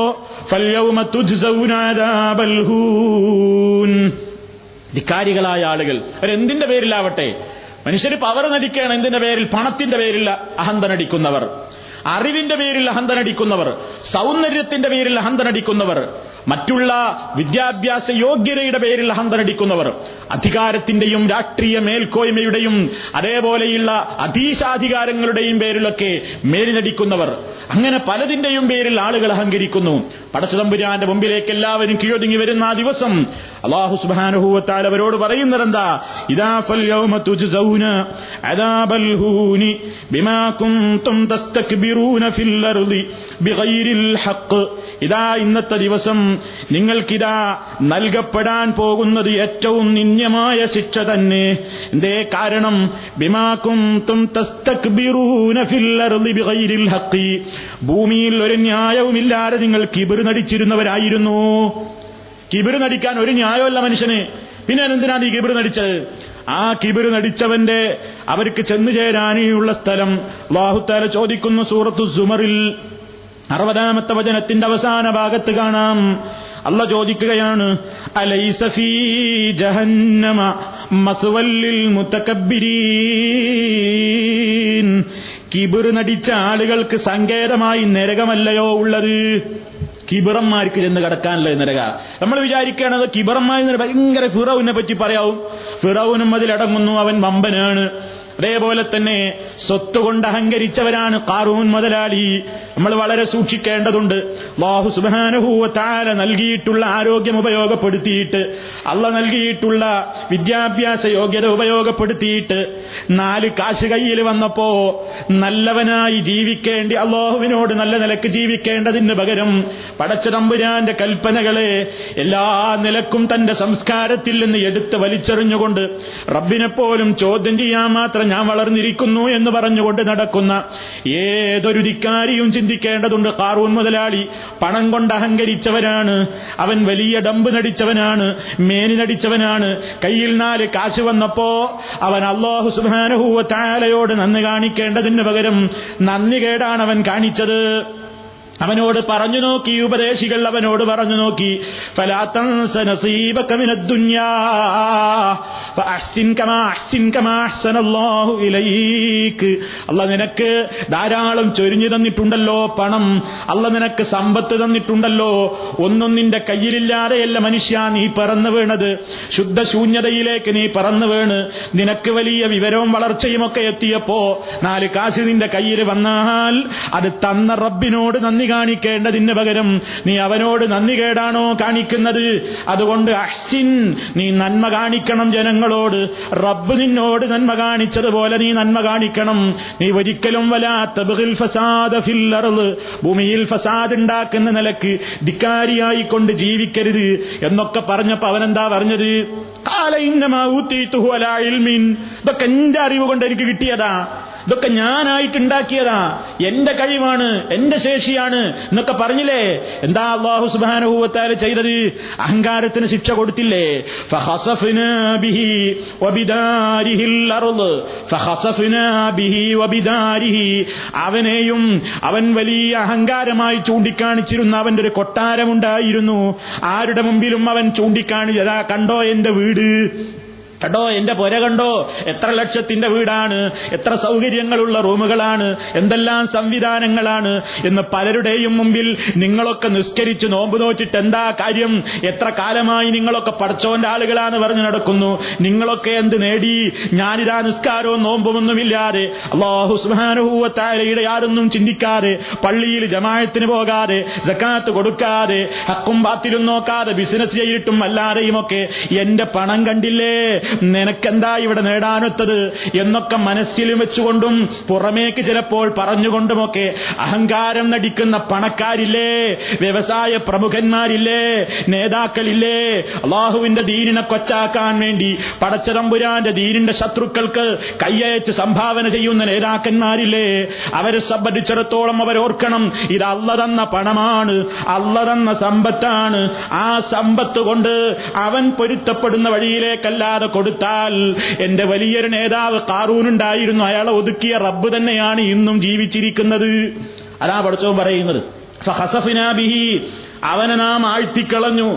ധിക്കാരികളായ ആളുകൾ അവരെന്തിന്റെ പേരിലാവട്ടെ? മനുഷ്യർ പവർ നടിക്കുകയാണ് എന്തിന്റെ പേരിൽ? പണത്തിന്റെ പേരിൽ അഹന്ത നടിക്കുന്നവർ അറിവിന്റെ പേരിൽ അഹന്ത നടിക്കുന്നവർ സൗന്ദര്യത്തിന്റെ പേരിൽ അഹന്ത നടിക്കുന്നവർ മറ്റുള്ള വിദ്യാഭ്യാസ യോഗ്യതയുടെ പേരിൽ അഹന്തനടിക്കുന്നവർ അധികാരത്തിന്റെയും രാഷ്ട്രീയ മേൽക്കോയ്മയുടെയും അതേപോലെയുള്ള അധീശാധികാരങ്ങളുടെയും പേരിലൊക്കെ മേലിനടിക്കുന്നവർ അങ്ങനെ പലതിന്റെയും പേരിൽ ആളുകൾ അഹങ്കരിക്കുന്നു. പടച്ചതമ്പുരാന്റെ മുമ്പിലേക്ക് എല്ലാവരും കീഴൊതുങ്ങി വരുന്ന ആ ദിവസം അള്ളാഹു സുബാനുഭൂവത്താൽ അവരോട് പറയുന്നതെന്താ? ഇതാ ഇന്നത്തെ ദിവസം നിങ്ങൾക്കിതാ നൽകപ്പെടാൻ പോകുന്നത് ഏറ്റവും നിന്യമായ ശിക്ഷ തന്നെ. എന്തേ കാരണം ബിമാക്കും ഭൂമിയിൽ ഒരു ന്യായവുമില്ലാതെ നിങ്ങൾ കിബിർ നടിച്ചിരുന്നവരായിരുന്നു. കിബിർ നടിക്കാൻ ഒരു ന്യായമല്ല മനുഷ്യന്. പിന്നെ എന്തിനാണ് ഈ കിബിർ നടിച്ചത്? ആ കിബിർ നടിച്ചവന്റെ അവർക്ക് ചെന്നു ചേരാനുള്ള സ്ഥലം വാഹുത്താല ചോദിക്കുന്നു സൂറത്തു സുമറിൽ. അറുപതാമത്തെ വചനത്തിന്റെ അവസാന ഭാഗത്ത് കാണാം. അല്ല ചോദിക്കുകയാണ് അലൈസഫീ ജഹന്നമ മസുവല്ലിൽ കിബിർ നടിച്ച ആളുകൾക്ക് സങ്കേതമായി നരകമല്ലയോ ഉള്ളത്? കിബിറന്മാർക്ക് ചെന്ന് കടക്കാനല്ലേ നരക. നമ്മൾ വിചാരിക്കുകയാണത് കിബിറന്മാർ ഭയങ്കര ഫിറൌവിനെ പറ്റി പറയാവും. ഫിറൌനും അതിലടങ്ങുന്നു അവൻ വമ്പനാണ്. അതേപോലെ തന്നെ സ്വത്ത് കൊണ്ട് അഹങ്കരിച്ചവരാണ് കാറൂൻ മുതലാളി. നമ്മൾ വളരെ സൂക്ഷിക്കേണ്ടതുണ്ട്. ബാഹു സുബാനുഭൂവത്താല നൽകിയിട്ടുള്ള ആരോഗ്യം ഉപയോഗപ്പെടുത്തിയിട്ട് അള്ള നൽകിയിട്ടുള്ള വിദ്യാഭ്യാസ യോഗ്യത ഉപയോഗപ്പെടുത്തിയിട്ട് നാല് കാശ് കയ്യിൽ വന്നപ്പോ നല്ലവനായി ജീവിക്കേണ്ടി അള്ളാഹുവിനോട് നല്ല നിലയ്ക്ക് ജീവിക്കേണ്ടതിന് പകരം പടച്ച തമ്പുരാന്റെ കൽപ്പനകളെ എല്ലാ നിലക്കും തന്റെ സംസ്കാരത്തിൽ നിന്ന് എടുത്ത് വലിച്ചെറിഞ്ഞുകൊണ്ട് റബ്ബിനെപ്പോലും ചോദ്യം ചെയ്യാൻ മാത്രം ഞാൻ വളർന്നിരിക്കുന്നു എന്ന് പറഞ്ഞുകൊണ്ട് നടക്കുന്ന ഏതൊരു ധിക്കാരിയും ചിന്തിക്കേണ്ടതുണ്ട്. കാറൂൻ മുതലാളി പണം കൊണ്ട് അഹങ്കരിച്ചവനാണ്. അവൻ വലിയ ഡമ്പ് നടിച്ചവനാണ്. മേനി നടിച്ചവനാണ്. കയ്യിൽ നാല് കാശ് വന്നപ്പോ അവൻ അള്ളാഹു സുബാനഹൂവ താലയോട് നന്ദി കാണിക്കേണ്ടതിന് പകരം നന്ദി കേടാണ് അവൻ കാണിച്ചത്. അവനോട് പറഞ്ഞു നോക്കി ഉപദേശികൾ അവനോട് പറഞ്ഞു നോക്കി. അള്ള നിനക്ക് ധാരാളം ചൊരിഞ്ഞു തന്നിട്ടുണ്ടല്ലോ പണം. അള്ള നിനക്ക് സമ്പത്ത് തന്നിട്ടുണ്ടല്ലോ. ഒന്നും നിന്റെ കയ്യിലില്ലാതെയല്ല മനുഷ്യ നീ പറന്നു വീണത്. ശുദ്ധശൂന്യതയിലേക്ക് നീ പറന്നു വീണ്. നിനക്ക് വലിയ വിവരവും വളർച്ചയും ഒക്കെ എത്തിയപ്പോ നാല് കാശ് നിന്റെ കയ്യിൽ വന്നാൽ അത് തന്ന റബ്ബിനോട് നന്ദി കാണിക്കേണ്ടതിന് പകരം നീ അവനോട് നന്ദി കേടാണോ കാണിക്കുന്നത്? അതുകൊണ്ട് അഹ്സിൻ നീ നന്മ കാണിക്കണം ജനങ്ങളോട്. റബ്ബ് നിന്നോട് നന്മ കാണിച്ചതുപോലെ നീ നന്മ കാണിക്കണം. നീ ഒരിക്കലും വലാത്ത ഫസാദ അർൾ ഭൂമിയിൽ ഫസാദ് ഉണ്ടാക്കുന്ന നിലയ്ക്ക് ധിക്കാരിയായി കൊണ്ട് ജീവിക്കരുത് എന്നൊക്കെ പറഞ്ഞപ്പോ അവനെന്താ പറഞ്ഞത്? കാല ഇന്നമാ ഊത്തീത്തുഹു ഇൽമിൻ. ഇതൊക്കെ എന്റെ അറിവ് കൊണ്ട് എനിക്ക് കിട്ടിയതാ. ഇതൊക്കെ ഞാനായിട്ട് ഉണ്ടാക്കിയതാ എന്റെ കഴിവാണ് എന്റെ ശേഷിയാണ് എന്നൊക്കെ പറഞ്ഞില്ലേ? എന്താ അള്ളാഹു സുബാനുഭൂവത്താൽ ചെയ്തത്? അഹങ്കാരത്തിന് ശിക്ഷ കൊടുത്തില്ലേ. അവനെയും അവൻ വലിയ അഹങ്കാരമായി ചൂണ്ടിക്കാണിച്ചിരുന്ന അവന്റെ ഒരു കൊട്ടാരമുണ്ടായിരുന്നു. ആരുടെ മുമ്പിലും അവൻ ചൂണ്ടിക്കാണിച്ചതാ? കണ്ടോ എന്റെ വീട്? കണ്ടോ എന്റെ പുര കണ്ടോ? എത്ര ലക്ഷത്തിന്റെ വീടാണ്? എത്ര സൗകര്യങ്ങളുള്ള റൂമുകളാണ്? എന്തെല്ലാം സംവിധാനങ്ങളാണ്? എന്ന് പലരുടെയും മുമ്പിൽ നിങ്ങളൊക്കെ നിസ്കരിച്ച് നോമ്പ് നോച്ചിട്ട് എന്താ കാര്യം? എത്ര കാലമായി നിങ്ങളൊക്കെ പഠിച്ചോന്റെ ആളുകളാണ് പറഞ്ഞു നടക്കുന്നു. നിങ്ങളൊക്കെ എന്ത് നേടി? ഞാനിതാ നിസ്കാരവും നോമ്പുമൊന്നുമില്ലാതെ അള്ളാഹു ആരൊന്നും ചിന്തിക്കാതെ പള്ളിയിൽ ജമായത്തിന് പോകാതെ ജക്കാത്ത് കൊടുക്കാതെ ഹക്കും ബാത്തിലും നോക്കാതെ ബിസിനസ് ചെയ്തിട്ടും അല്ലാതെയുമൊക്കെ എന്റെ പണം കണ്ടില്ലേ? നിനക്കെന്താ ഇവിടെ നേടാനൊത്തത്? എന്നൊക്കെ മനസ്സിലും വെച്ചുകൊണ്ടും പുറമേക്ക് ചിലപ്പോൾ പറഞ്ഞുകൊണ്ടുമൊക്കെ അഹങ്കാരം നടിക്കുന്ന പണക്കാരില്ലേ? വ്യവസായ പ്രമുഖന്മാരില്ലേ? നേതാക്കളില്ലേ? അള്ളാഹുവിന്റെ ദീനിനെ കൊച്ചാക്കാൻ വേണ്ടി പടച്ചതമ്പുരാന്റെ ദീനിന്റെ ശത്രുക്കൾക്ക് കയ്യയച്ച് സംഭാവന ചെയ്യുന്ന നേതാക്കന്മാരില്ലേ? അവരെ സംബന്ധിച്ചിടത്തോളം അവരോർക്കണം ഇത് അല്ല തന്ന പണമാണ് അല്ല തന്ന സമ്പത്താണ്. ആ സമ്പത്ത് കൊണ്ട് അവൻ പൊരുത്തപ്പെടുന്ന വഴിയിലേക്കല്ലാതെ കൊടുത്താൽ എന്റെ വലിയൊരു നേതാവ് കാറൂനുണ്ടായിരുന്നു അയാളെ ഒതുക്കിയ റബ്ബ് തന്നെയാണ് ഇന്നും ജീവിച്ചിരിക്കുന്നത്. അതാ പഠിച്ചവൻ പറയുന്നത്. അവനെ നാം ആഴ്ത്തിക്കളഞ്ഞു.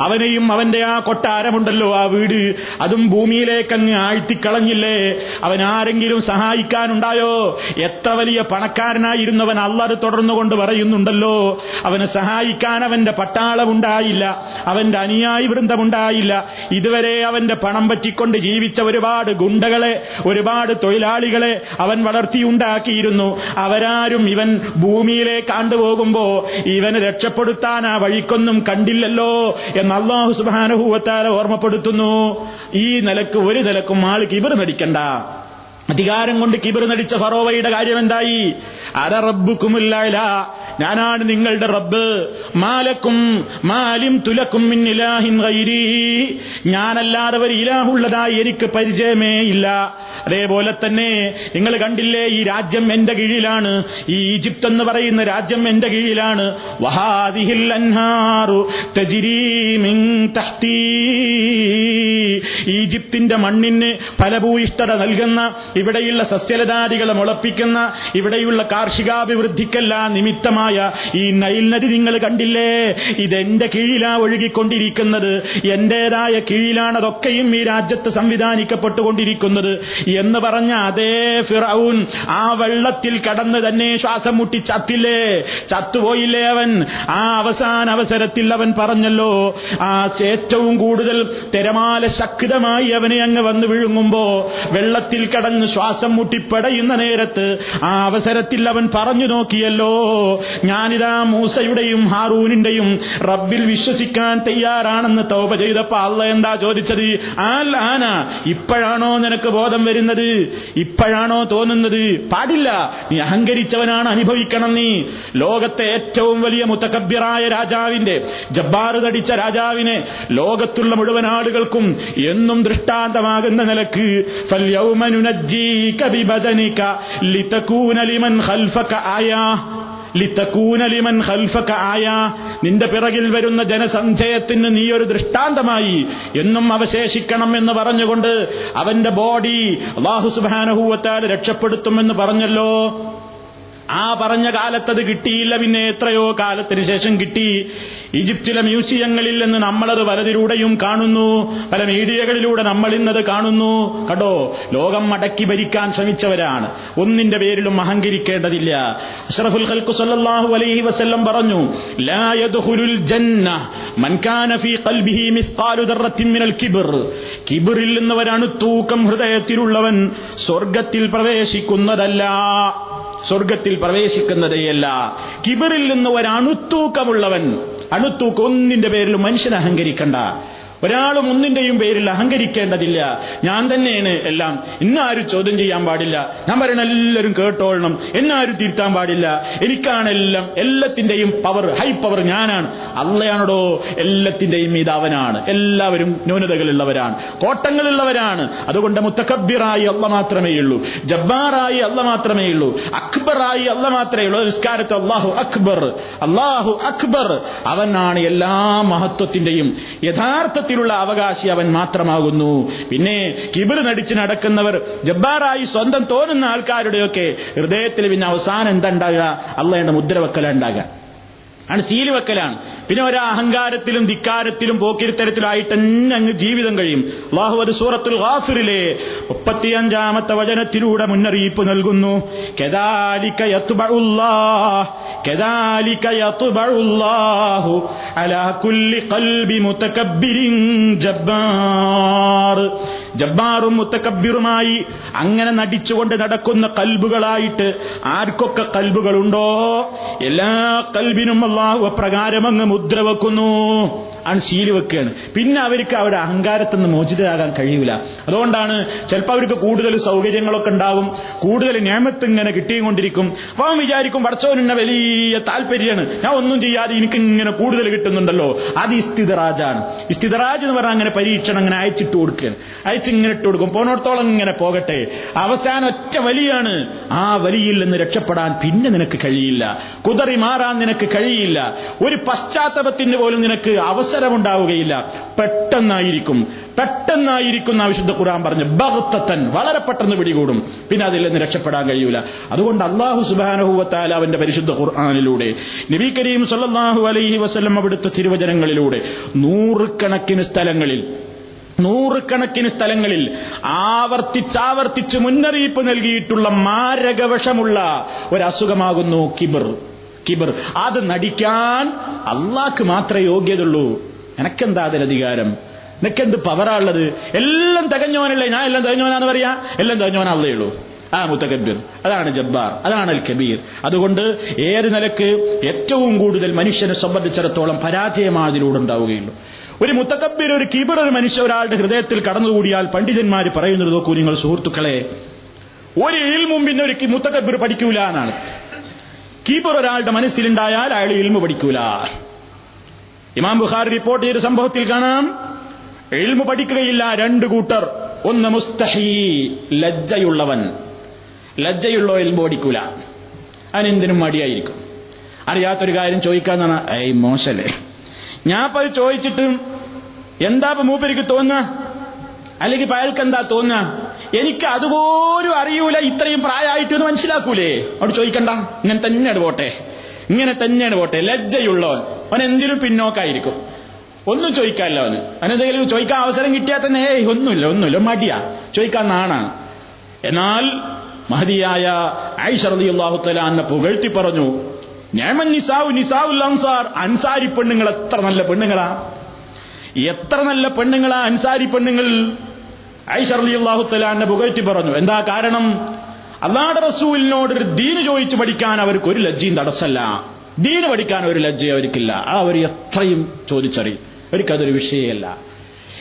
അവനെയും അവന്റെ ആ കൊട്ടാരമുണ്ടല്ലോ ആ വീട്. അതും ഭൂമിയിലേക്ക് അങ്ങ് ആഴ്ത്തിക്കളഞ്ഞില്ലേ? അവൻ ആരെങ്കിലും സഹായിക്കാനുണ്ടായോ? എത്ര വലിയ പണക്കാരനായിരുന്നവൻ തുടർന്നു തുടർന്നുകൊണ്ട് പറയുന്നുണ്ടല്ലോ. അവനെ സഹായിക്കാൻ അവന്റെ പട്ടാളമുണ്ടായില്ല. അവന്റെ അനുയായി വൃന്ദമുണ്ടായില്ല. ഇതുവരെ അവന്റെ പണം പറ്റിക്കൊണ്ട് ജീവിച്ച ഒരുപാട് ഗുണ്ടകളെ ഒരുപാട് തൊഴിലാളികളെ അവൻ വളർത്തിയുണ്ടാക്കിയിരുന്നു. അവരാരും ഇവൻ ഭൂമിയിലേക്ക് ആണ്ടുപോകുമ്പോ ഇവന് രക്ഷപ്പെടുത്താൻ ആ വഴിക്കൊന്നും കണ്ടില്ലല്ലോ എന്ന് അള്ളാഹു സുബാനുഭൂവത്താല ഓർമ്മപ്പെടുത്തുന്നു. ഈ നിലയ്ക്ക് ഒരു നിലക്കും ആൾക്ക് ഇവർ നടിക്കണ്ട. അധികാരം കൊണ്ട് കിബർ നടിച്ച ഫറോവയുടെ കാര്യം എന്തായി അര റബ്ബുക്കുമില്ല ഞാനാണ് നിങ്ങളുടെ റബ്ബ്. മാലക്കും മാലിം തുലക്കും മിന്നിലാഹിൻ ഞാനല്ലാതെ ഒരു ഇലാഹുള്ളതായി എനിക്ക് പരിചയമേ ഇല്ല. അതേപോലെ തന്നെ നിങ്ങൾ കണ്ടില്ലേ ഈ രാജ്യം എന്റെ കീഴിലാണ്. ഈ ഈജിപ്ത് എന്ന് പറയുന്ന രാജ്യം എന്റെ കീഴിലാണ്. ഈജിപ്തിന്റെ മണ്ണിന് ഫലഭൂയിഷ്ഠത നൽകുന്ന ഇവിടെയുള്ള സസ്യലതാദികളെ മുളപ്പിക്കുന്ന ഇവിടെയുള്ള കാർഷികാഭിവൃദ്ധിക്കെല്ലാം നിമിത്തമായ ഈ നൈൽ നദി നിങ്ങൾ കണ്ടില്ലേ? ഇതെന്റെ കീഴിലാ ഒഴുകിക്കൊണ്ടിരിക്കുന്നത്. എന്റേതായ കീഴിലാണ് അതൊക്കെയും ഈ രാജ്യത്ത് സംവിധാനിക്കപ്പെട്ടുകൊണ്ടിരിക്കുന്നത്. എന്ന് പറഞ്ഞ അതേ ഫിറൌൻ ആ വെള്ളത്തിൽ കടന്ന് തന്നെ ശ്വാസം മുട്ടി ചത്തില്ലേ? ചത്തുപോയില്ലേ അവൻ? ആ അവസാന അവസരത്തിൽ അവൻ പറഞ്ഞല്ലോ ആ ഏറ്റവും കൂടുതൽ തിരമാല ശക്തമായി അവനെ അങ്ങ് വന്ന് വിഴുങ്ങുമ്പോ വെള്ളത്തിൽ കടന്ന് ശ്വാസം മുട്ടിപ്പടയുന്ന നേരത്ത് ആ അവസരത്തിൽ അവൻ പറഞ്ഞു നോക്കിയല്ലോ ഞാനിതാ മൂസയുടെയും ഹാറൂനിന്റെയും റബ്ബിൽ വിശ്വസിക്കാൻ തയ്യാറാണെന്ന് തോപ ചെയ്തപ്പോ അല്ല എന്താ ചോദിച്ചത്? ആൽ ആന ഇപ്പോഴാണോ നിനക്ക് ബോധം വരുന്നത്? ഇപ്പോഴാണോ തോന്നുന്നത്? പാടില്ല നീ അഹങ്കരിച്ചവനാണ് അനുഭവിക്കണം നീ. ലോകത്തെ ഏറ്റവും വലിയ മുത്തക്കബ്യറായ രാജാവിന്റെ ജബ്ബാറ് തടിച്ച രാജാവിനെ ലോകത്തുള്ള മുഴുവൻ ആളുകൾക്കും എന്നും ദൃഷ്ടാന്തമാകുന്ന നിലയ്ക്ക് ഫല്യൗമനുനജ്ജ നിന്റെ പിറകിൽ വരുന്ന ജനസഞ്ചയത്തിന് നീ ഒരു ദൃഷ്ടാന്തമായി എന്നും അവശേഷിക്കണം എന്ന് പറഞ്ഞുകൊണ്ട് അവന്റെ ബോഡി അള്ളാഹു സുബാനഹൂവത്താൽ രക്ഷപ്പെടുത്തുമെന്ന് പറഞ്ഞല്ലോ. ആ പറഞ്ഞ കാലത്തത് കിട്ടിയില്ല പിന്നെ എത്രയോ കാലത്തിന് ശേഷം കിട്ടി. ഈജിപ്തിലെ മ്യൂസിയങ്ങളിൽ നിന്ന് നമ്മളത് പലതിലൂടെയും കാണുന്നു. പല മീഡിയകളിലൂടെ നമ്മൾ ഇന്നത് കാണുന്നു. കണ്ടോ? ലോകം മടക്കി ഭരിക്കാൻ ശ്രമിച്ചവരാണ്. ഒന്നിന്റെ പേരിലും അഹങ്കരിക്കേണ്ടതില്ല. അഷ്റഫുൽ ഖൽക്കു സല്ലല്ലാഹു അലൈഹി വസല്ലം പറഞ്ഞു ലാ യദ്ഖുലുൽ ജന്ന മൻ കാന ഫീ ഖൽബിഹി മിസ്ഖാലു മിനൽ നിന്നവരാണ് തൂക്കം ഹൃദയത്തിലുള്ളവൻ. സ്വർഗത്തിൽ പ്രവേശിക്കുന്നതല്ല. സ്വർഗത്തിൽ പ്രവേശിക്കുന്നതേയല്ല. കിബിറിൽ നിന്ന് ഒരണുത്തൂക്കമുള്ളവൻ അണുത്തൂക്കം ഒന്നിന്റെ പേരിൽ മനുഷ്യൻ അഹങ്കരിക്കണ്ട. ഒരാളും ഒന്നിന്റെയും പേരിൽ അഹങ്കരിക്കേണ്ടതില്ല. ഞാൻ തന്നെയാണ് എല്ലാം. ഇന്നാരും ചോദ്യം ചെയ്യാൻ പാടില്ല. ഞാൻ പറയണ എല്ലാവരും കേട്ടോളണം. എന്നാരും തിരുത്താൻ പാടില്ല. എനിക്കാണ് എല്ലാം. എല്ലാത്തിന്റെയും പവർ ഹൈ പവർ ഞാനാണ്. അള്ളയാണോ എല്ലാത്തിന്റെയും ഇത് അവനാണ്. എല്ലാവരും ന്യൂനതകളുള്ളവരാണ് കോട്ടങ്ങളുള്ളവരാണ് അതുകൊണ്ട് മുത്തക്കബിറായി അല്ല മാത്രമേ ഉള്ളൂ. ജബ്ബാറായി അല്ല മാത്രമേ ഉള്ളൂ. അക്ബറായി അല്ല മാത്രമേ ഉള്ളൂ. നിസ്കാരത്തെ അള്ളാഹു അക്ബർ. അള്ളാഹു അക്ബർ. അവനാണ് എല്ലാ മഹത്വത്തിന്റെയും. യഥാർത്ഥത്തിലുള്ള അവകാശി അവൻ മാത്രമാകുന്നു. പിന്നെ കിബിർ നടിച്ച് നടക്കുന്നവർ ജബ്ബാറായി സ്വന്തം തോന്നുന്ന ആൾക്കാരുടെയൊക്കെ ഹൃദയത്തിൽ പിന്നെ അവസാനം എന്താ ഉണ്ടാകുക? അള്ളയുടെ മുദ്രവെക്കല ഉണ്ടാകുക. ആണ് സീൽ വെക്കലാണ്. പിന്നെ ഒരു അഹങ്കാരത്തിലും ധിക്കാരത്തിലും പോക്കിരിത്തരത്തിലായിട്ട് തന്നെ അങ്ങ് ജീവിതം കഴിയും. അള്ളാഹു അത് സൂറത്തുൽ ഖാഫിറിലെ മുപ്പത്തിയഞ്ചാമത്തെ വചനത്തിലൂടെ മുന്നറിയിപ്പ് നൽകുന്നു. അലാ കുല്ലി ഖൽബി മുതകബ്ബിരിൻ ജബ്ബാർ. ജബ്ബാറും മുത്തക്കബിറുമായി അങ്ങനെ നടിച്ചുകൊണ്ട് നടക്കുന്ന കൽബുകളായിട്ട് ആർക്കൊക്കെ കൽബുകളുണ്ടോ? എല്ലാ കൽബിനും അള്ളാഹു പ്രകാരം അങ്ങ് മുദ്ര വെക്കുന്നു. ആണ് ശീലി വെക്കുകയാണ്. പിന്നെ അവർക്ക് അവരുടെ അഹങ്കാരത്തിൽ നിന്ന് മോചിതരാകാൻ കഴിയൂല. അതുകൊണ്ടാണ് ചിലപ്പോൾ അവർക്ക് കൂടുതൽ സൗകര്യങ്ങളൊക്കെ ഉണ്ടാവും. കൂടുതൽ നിയമത്ത് ഇങ്ങനെ കിട്ടിക്കൊണ്ടിരിക്കും. അപ്പൊ അവൻ വിചാരിക്കും പടച്ചോനിന്ന വലിയ താല്പര്യമാണ്. ഞാൻ ഒന്നും ചെയ്യാതെ എനിക്ക് ഇങ്ങനെ കൂടുതൽ കിട്ടുന്നുണ്ടല്ലോ. അത് ഇസ്തിദറാജാണ്. ഇസ്തിദറാജ് എന്ന് പറഞ്ഞാൽ അങ്ങനെ പരീക്ഷണം അങ്ങനെ അയച്ചിട്ട് കൊടുക്കുകയാണ്. അയച്ച് ഇങ്ങനെ ഇട്ട് കൊടുക്കും. പോണോടത്തോളം ഇങ്ങനെ പോകട്ടെ. അവസാനം ഒറ്റ വലിയാണ്. ആ വലിയിൽ നിന്ന് രക്ഷപ്പെടാൻ പിന്നെ നിനക്ക് കഴിയില്ല. കുതറി മാറാൻ നിനക്ക് കഴിയില്ല. ഒരു പശ്ചാത്തലത്തിന് പോലും നിനക്ക് അവസരമുണ്ടാവുകയില്ല. പെട്ടെന്നായിരിക്കും. പെട്ടെന്നായിരിക്കും വിശുദ്ധ ഖുർആൻ പറഞ്ഞു ബഹത്തൻ വളരെ പെട്ടെന്ന് പിടികൂടും. പിന്നെ അതിൽ നിന്ന് രക്ഷപ്പെടാൻ കഴിയൂല. അതുകൊണ്ട് അള്ളാഹു സുബാനഹുവത്താല അവന്റെ പരിശുദ്ധ ഖുർആാനിലൂടെ നബി കരീം സല്ലാഹു അലൈഹി വസ്ലം അവിടുത്തെ തിരുവചനങ്ങളിലൂടെ നൂറുകണക്കിന് സ്ഥലങ്ങളിൽ നൂറുകണക്കിന് സ്ഥലങ്ങളിൽ ആവർത്തിച്ചാവർത്തിച്ച് മുന്നറിയിപ്പ് നൽകിയിട്ടുള്ള മാരകവശമുള്ള ഒരസുഖമാകുന്നു കിബർ. കിബർ. അത് നടിക്കാൻ അള്ളാക്ക് മാത്രമേ യോഗ്യതയുള്ളൂ. എനക്കെന്താ അതിലധികാരം? നിനക്കെന്ത് പവറാ ഉള്ളത് എല്ലാം തികഞ്ഞവനല്ലേ? ഞാൻ എല്ലാം തികഞ്ഞവനാന്ന് പറയാ? എല്ലാം തികഞ്ഞവനല്ലേ ഉള്ളൂ. ആ മുത്തകബിർ. അതാണ് ജബ്ബാർ. അതാണ് അൽ കബീർ അതുകൊണ്ട് ഏത് നിലയ്ക്ക് ഏറ്റവും കൂടുതൽ മനുഷ്യനെ സംബന്ധിച്ചിടത്തോളം പരാജയമാണ് അതിലൂടെ ഉണ്ടാവുകയുള്ളൂ. ഒരു മുത്തക്കബിൽ ഒരു കീബർ ഒരു മനുഷ്യ ഒരാളുടെ ഹൃദയത്തിൽ കടന്നുകൂടിയാൽ പണ്ഡിതന്മാർ പറയുന്നത് നോക്കൂ നിങ്ങൾ സുഹൃത്തുക്കളെ. ഒരു ഇൽമും പിന്നെ ഒരു മുത്തക്കബിർ പഠിക്കൂല എന്നാണ്. കീബർ ഒരാളുടെ മനസ്സിലുണ്ടായാൽ അയാൾ ഇൽമു പഠിക്കൂല. ഇമാം ബുഖാർ റിപ്പോർട്ട് ചെയ്ത സംഭവത്തിൽ കാണാം. എൽമു പഠിക്കുകയില്ല രണ്ട് കൂട്ടർ. ഒന്ന് മുസ്തഹി ലജ്ജയുള്ളവൻ. ലജ്ജയുള്ള എൽമു പഠിക്കൂല. അവനെന്തിനും മടിയായിരിക്കും. അറിയാത്തൊരു കാര്യം ചോദിക്കാന്നാണ് ഐ മോശല്ലേ? ഞാൻ പോയി ചോദിച്ചിട്ടും എന്താ ഇപ്പൊ മൂപ്പരിക്ക് തോന്നുക? അല്ലെങ്കിൽ അയാൾക്ക് എന്താ തോന്നുക? എനിക്ക് അതുപോലും അറിയൂല ഇത്രയും പ്രായമായിട്ട് എന്ന് മനസ്സിലാക്കൂലേ? അവിടെ ചോദിക്കണ്ട. ഇങ്ങനെ തന്നെയാണ് പോട്ടെ. ഇങ്ങനെ തന്നെയാണ് പോട്ടെ. ലജ്ജയുള്ളവൻ. അവൻ എന്തിനും പിന്നോക്കായിരിക്കും. ഒന്നും ചോദിക്കാമല്ലോ അവന്. അവനെന്തെങ്കിലും ചോദിക്കാൻ അവസരം കിട്ടിയാൽ തന്നെ ഏയ് ഒന്നുമില്ല ഒന്നുമില്ല. മടിയാ. ചോദിക്കാൻ നാണാണ് എന്നാൽ മഹതിയായ എന്നെ പുകഴ്ത്തി പറഞ്ഞു ഞാമൻ നിസാവ് അൻസാർ അൻസാരി പെണ്ണുങ്ങൾ എത്ര നല്ല പെണ്ണുങ്ങളാ? എത്ര നല്ല പെണ്ണുങ്ങളാ അൻസാരി പെണ്ണുങ്ങൾ? ഐഷറലിയുള്ളാഹുത്തല എന്നെ പുകഴ്ത്തി പറഞ്ഞു എന്താ കാരണം? അള്ളാഹുടെ റസൂലിനോട് ഒരു ദീന് ചോദിച്ചു പഠിക്കാൻ അവർക്ക് ഒരു ലജ്ജയും തടസ്സല്ല. ദീന് പഠിക്കാൻ ഒരു ലജ്ജ അവർക്കില്ല. ആ അവർ എത്രയും ചോദിച്ചറിയും. അവർക്കതൊരു വിഷയമല്ല.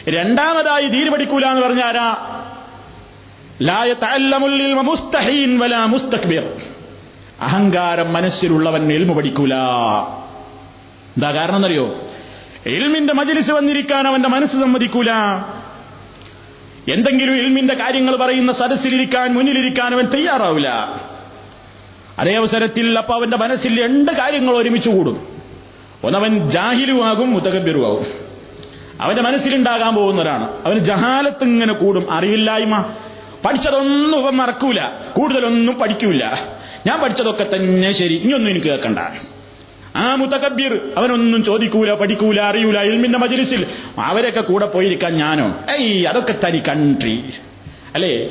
രണ്ടാമതായി ദീന് പഠിക്കൂല എന്ന് പറഞ്ഞാരാ? ലായ താല്ലമുല്ലിൽ മുസ്തഹീൻ വല മുസ്തക്ബിർ. അഹങ്കാരം മനസ്സിലുള്ളവൻ എൽമ പഠിക്കൂല. എന്താ കാരണം എന്നറിയോ? എൽമിന്റെ മജിലിസ് വന്നിരിക്കാൻ അവന്റെ മനസ്സ് സമ്മതിക്കൂല. എന്തെങ്കിലും ഇൽമിന്റെ കാര്യങ്ങൾ പറയുന്ന സദസ്സിലിരിക്കാൻ മുന്നിലിരിക്കാൻ അവൻ തയ്യാറാവില്ല. അതേ അവസരത്തിൽ അപ്പൊ അവന്റെ മനസ്സിൽ രണ്ട് കാര്യങ്ങൾ ഒരുമിച്ച് കൂടും. ഒന്നവൻ ജാഹിലുമാകും മുത്തകബിറുമാകും അവന്റെ മനസ്സിലുണ്ടാകാൻ പോകുന്നവരാണ്. അവന് ജഹാലത്ത് ഇങ്ങനെ കൂടും. അറിയില്ലായ്മ പഠിച്ചതൊന്നും ഇവൻ മറക്കൂല. കൂടുതലൊന്നും പഠിക്കൂല. ഞാൻ പഠിച്ചതൊക്കെ തന്നെ ശരി. ഇനിയൊന്നും എനിക്ക് കേൾക്കണ്ട. ആ മുത്തക്കബീർ അവനൊന്നും ചോദിക്കൂല പഠിക്കൂല അറിയൂല ഇൽമിന്റെ മജിലിസിൽ. അവരൊക്കെ കൂടെ പോയിരിക്കാൻ ഞാനോ? ഏയ് അതൊക്കെ തനി കൺട്രി അല്ലേ?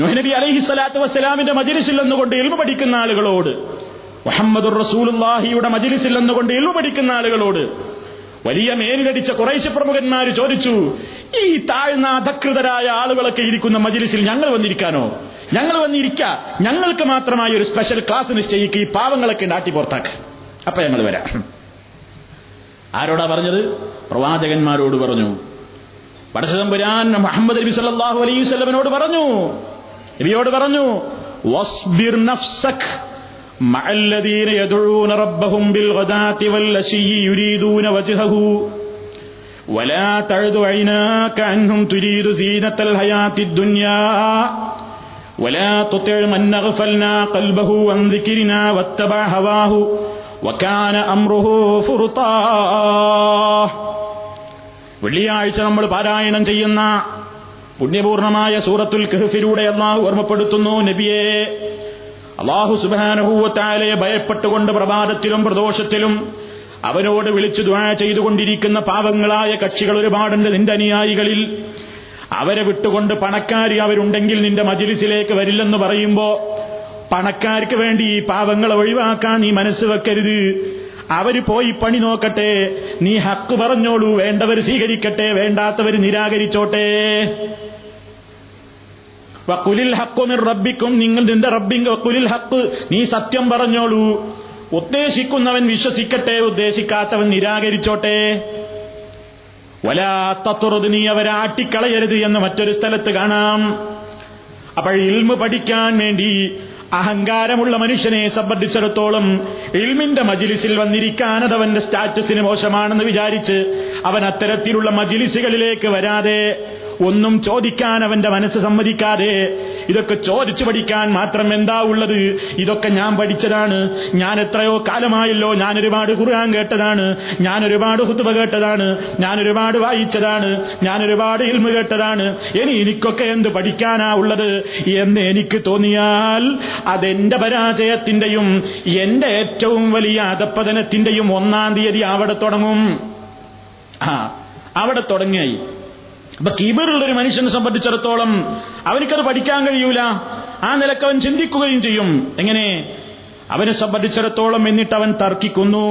നബി അലൈഹി സ്വലാത്തു വസ്സലാമിന്റെ മജിലിസിൽ നിന്നുകൊണ്ട് ഇൽമ പഠിക്കുന്ന ആളുകളോട് മുഹമ്മദ് റസൂലുള്ളാഹിയുടെ മജിലിസിൽ നിന്നുകൊണ്ട് ഇൽമ പഠിക്കുന്ന ആളുകളോട് വലിയ മേലിലടിച്ച കുറേശ്ശ പ്രമുഖന്മാര് ചോദിച്ചു ഈ താഴ്ന്ന അധകൃതരായ ആളുകളൊക്കെ ഇരിക്കുന്ന മജിലിസിൽ ഞങ്ങൾ വന്നിരിക്കാനോ? ഞങ്ങൾ വന്നിരിക്ക ഞങ്ങൾക്ക് മാത്രമായി ഒരു സ്പെഷ്യൽ ക്ലാസ് നിശ്ചയിക്കുക ഈ പാവങ്ങളൊക്കെ നാട്ടി പുറത്താക്ക് അപ്പൊ ഞങ്ങൾ വരാം ആരോടാ പറഞ്ഞത് പ്രവാചകന്മാരോട് പറഞ്ഞു പടച്ചതമ്പുരാൻ മുഹമ്മദ് നബി സല്ലല്ലാഹു അലൈഹി വസല്ലമയോട് പറഞ്ഞു നബിയോട് പറഞ്ഞു വസ്ബിർ നഫ്സക് مع الذين يدعون ربهم بالغداة والعشي يريدون وجهه ولا تعد عيناك عنهم تريد زينة الحياة الدنيا ولا تطع من أغفلنا قلبه عن ذكرنا واتبع هواه وكان أمره فرطا വെള്ളിയാഴ്ച നമ്മൾ പാരായണം ചെയ്യുന്ന പുണ്യപൂർണമായ സൂറത്തുൽ കഹഫിലൂടെ അള്ളാഹു ഓർമ്മപ്പെടുത്തുന്നു നബിയെ അള്ളാഹു സുബാനുഭൂവത്താലയെ ഭയപ്പെട്ടുകൊണ്ട് പ്രഭാതത്തിലും പ്രദോഷത്തിലും അവനോട് വിളിച്ചു ദ്വാ ചെയ്തുകൊണ്ടിരിക്കുന്ന പാവങ്ങളായ കക്ഷികൾ ഒരുപാടുണ്ട് നിന്റെ അനുയായികളിൽ അവരെ വിട്ടുകൊണ്ട് പണക്കാരി അവരുണ്ടെങ്കിൽ നിന്റെ മജിലിസിലേക്ക് വരില്ലെന്ന് പറയുമ്പോ പണക്കാർക്ക് വേണ്ടി ഈ പാവങ്ങളെ ഒഴിവാക്കാൻ നീ മനസ്സ് വെക്കരുത്. അവർ പോയി പണി നോക്കട്ടെ. നീ ഹക്ക് പറഞ്ഞോളൂ വേണ്ടവർ സ്വീകരിക്കട്ടെ വേണ്ടാത്തവർ നിരാകരിച്ചോട്ടെ. വക്കുലിൽ ഹക്കുമിർ റബ്ബിക്കും നിങ്ങൾ നിന്റെ റബ്ബിങ് വക്കുലിൽ ഹക്ക് നീ സത്യം പറഞ്ഞോളൂ. ഉദ്ദേശിക്കുന്നവൻ വിശ്വസിക്കട്ടെ ഉദ്ദേശിക്കാത്തവൻ നിരാകരിച്ചോട്ടെ. വലാത്തത്തുറത് നീ അവരെ ആട്ടിക്കളയരുത് എന്ന് മറ്റൊരു സ്ഥലത്ത് കാണാം. അപ്പോൾ ഇൽമ് പഠിക്കാൻ വേണ്ടി അഹങ്കാരമുള്ള മനുഷ്യനെ സംബന്ധിച്ചിടത്തോളം ഇൽമിന്റെ മജിലിസിൽ വന്നിരിക്കാൻ അതവന്റെ സ്റ്റാറ്റസിന് മോശമാണെന്ന് വിചാരിച്ച് അവൻ അത്തരത്തിലുള്ള മജിലിസുകളിലേക്ക് വരാതെ ഒന്നും ചോദിക്കാൻ അവന്റെ മനസ്സ് സമ്മതിക്കാതെ ഇതൊക്കെ ചോദിച്ചു പഠിക്കാൻ മാത്രം എന്താ ഉള്ളത്? ഇതൊക്കെ ഞാൻ പഠിച്ചതാണ്. ഞാൻ എത്രയോ കാലമായല്ലോ ഞാൻ ഒരുപാട് ഖുർആൻ കേട്ടതാണ്. ഞാൻ ഒരുപാട് ഹുത്തുബ കേട്ടതാണ്. ഞാൻ ഒരുപാട് വായിച്ചതാണ്. ഞാൻ ഒരുപാട് ഇൽമ കേട്ടതാണ്. ഇനി എനിക്കൊക്കെ എന്ത് പഠിക്കാനാ ഉള്ളത്? എന്ന് എനിക്ക് തോന്നിയാൽ അതെന്റെ പരാജയത്തിന്റെയും എന്റെ ഏറ്റവും വലിയ അധപ്പതനത്തിന്റെയും ഒന്നാം തീയതി അവിടെ തുടങ്ങും. ആ അവിടെ തുടങ്ങിയായി. അപ്പൊ കീബറുള്ള ഒരു മനുഷ്യനെ സംബന്ധിച്ചിടത്തോളം അവനിക്കത് പഠിക്കാൻ കഴിയൂല ആ നിലക്ക് അവൻ ചിന്തിക്കുകയും ചെയ്യും എങ്ങനെ അവനെ സംബന്ധിച്ചിടത്തോളം എന്നിട്ട് അവൻ തർക്കിക്കുന്നു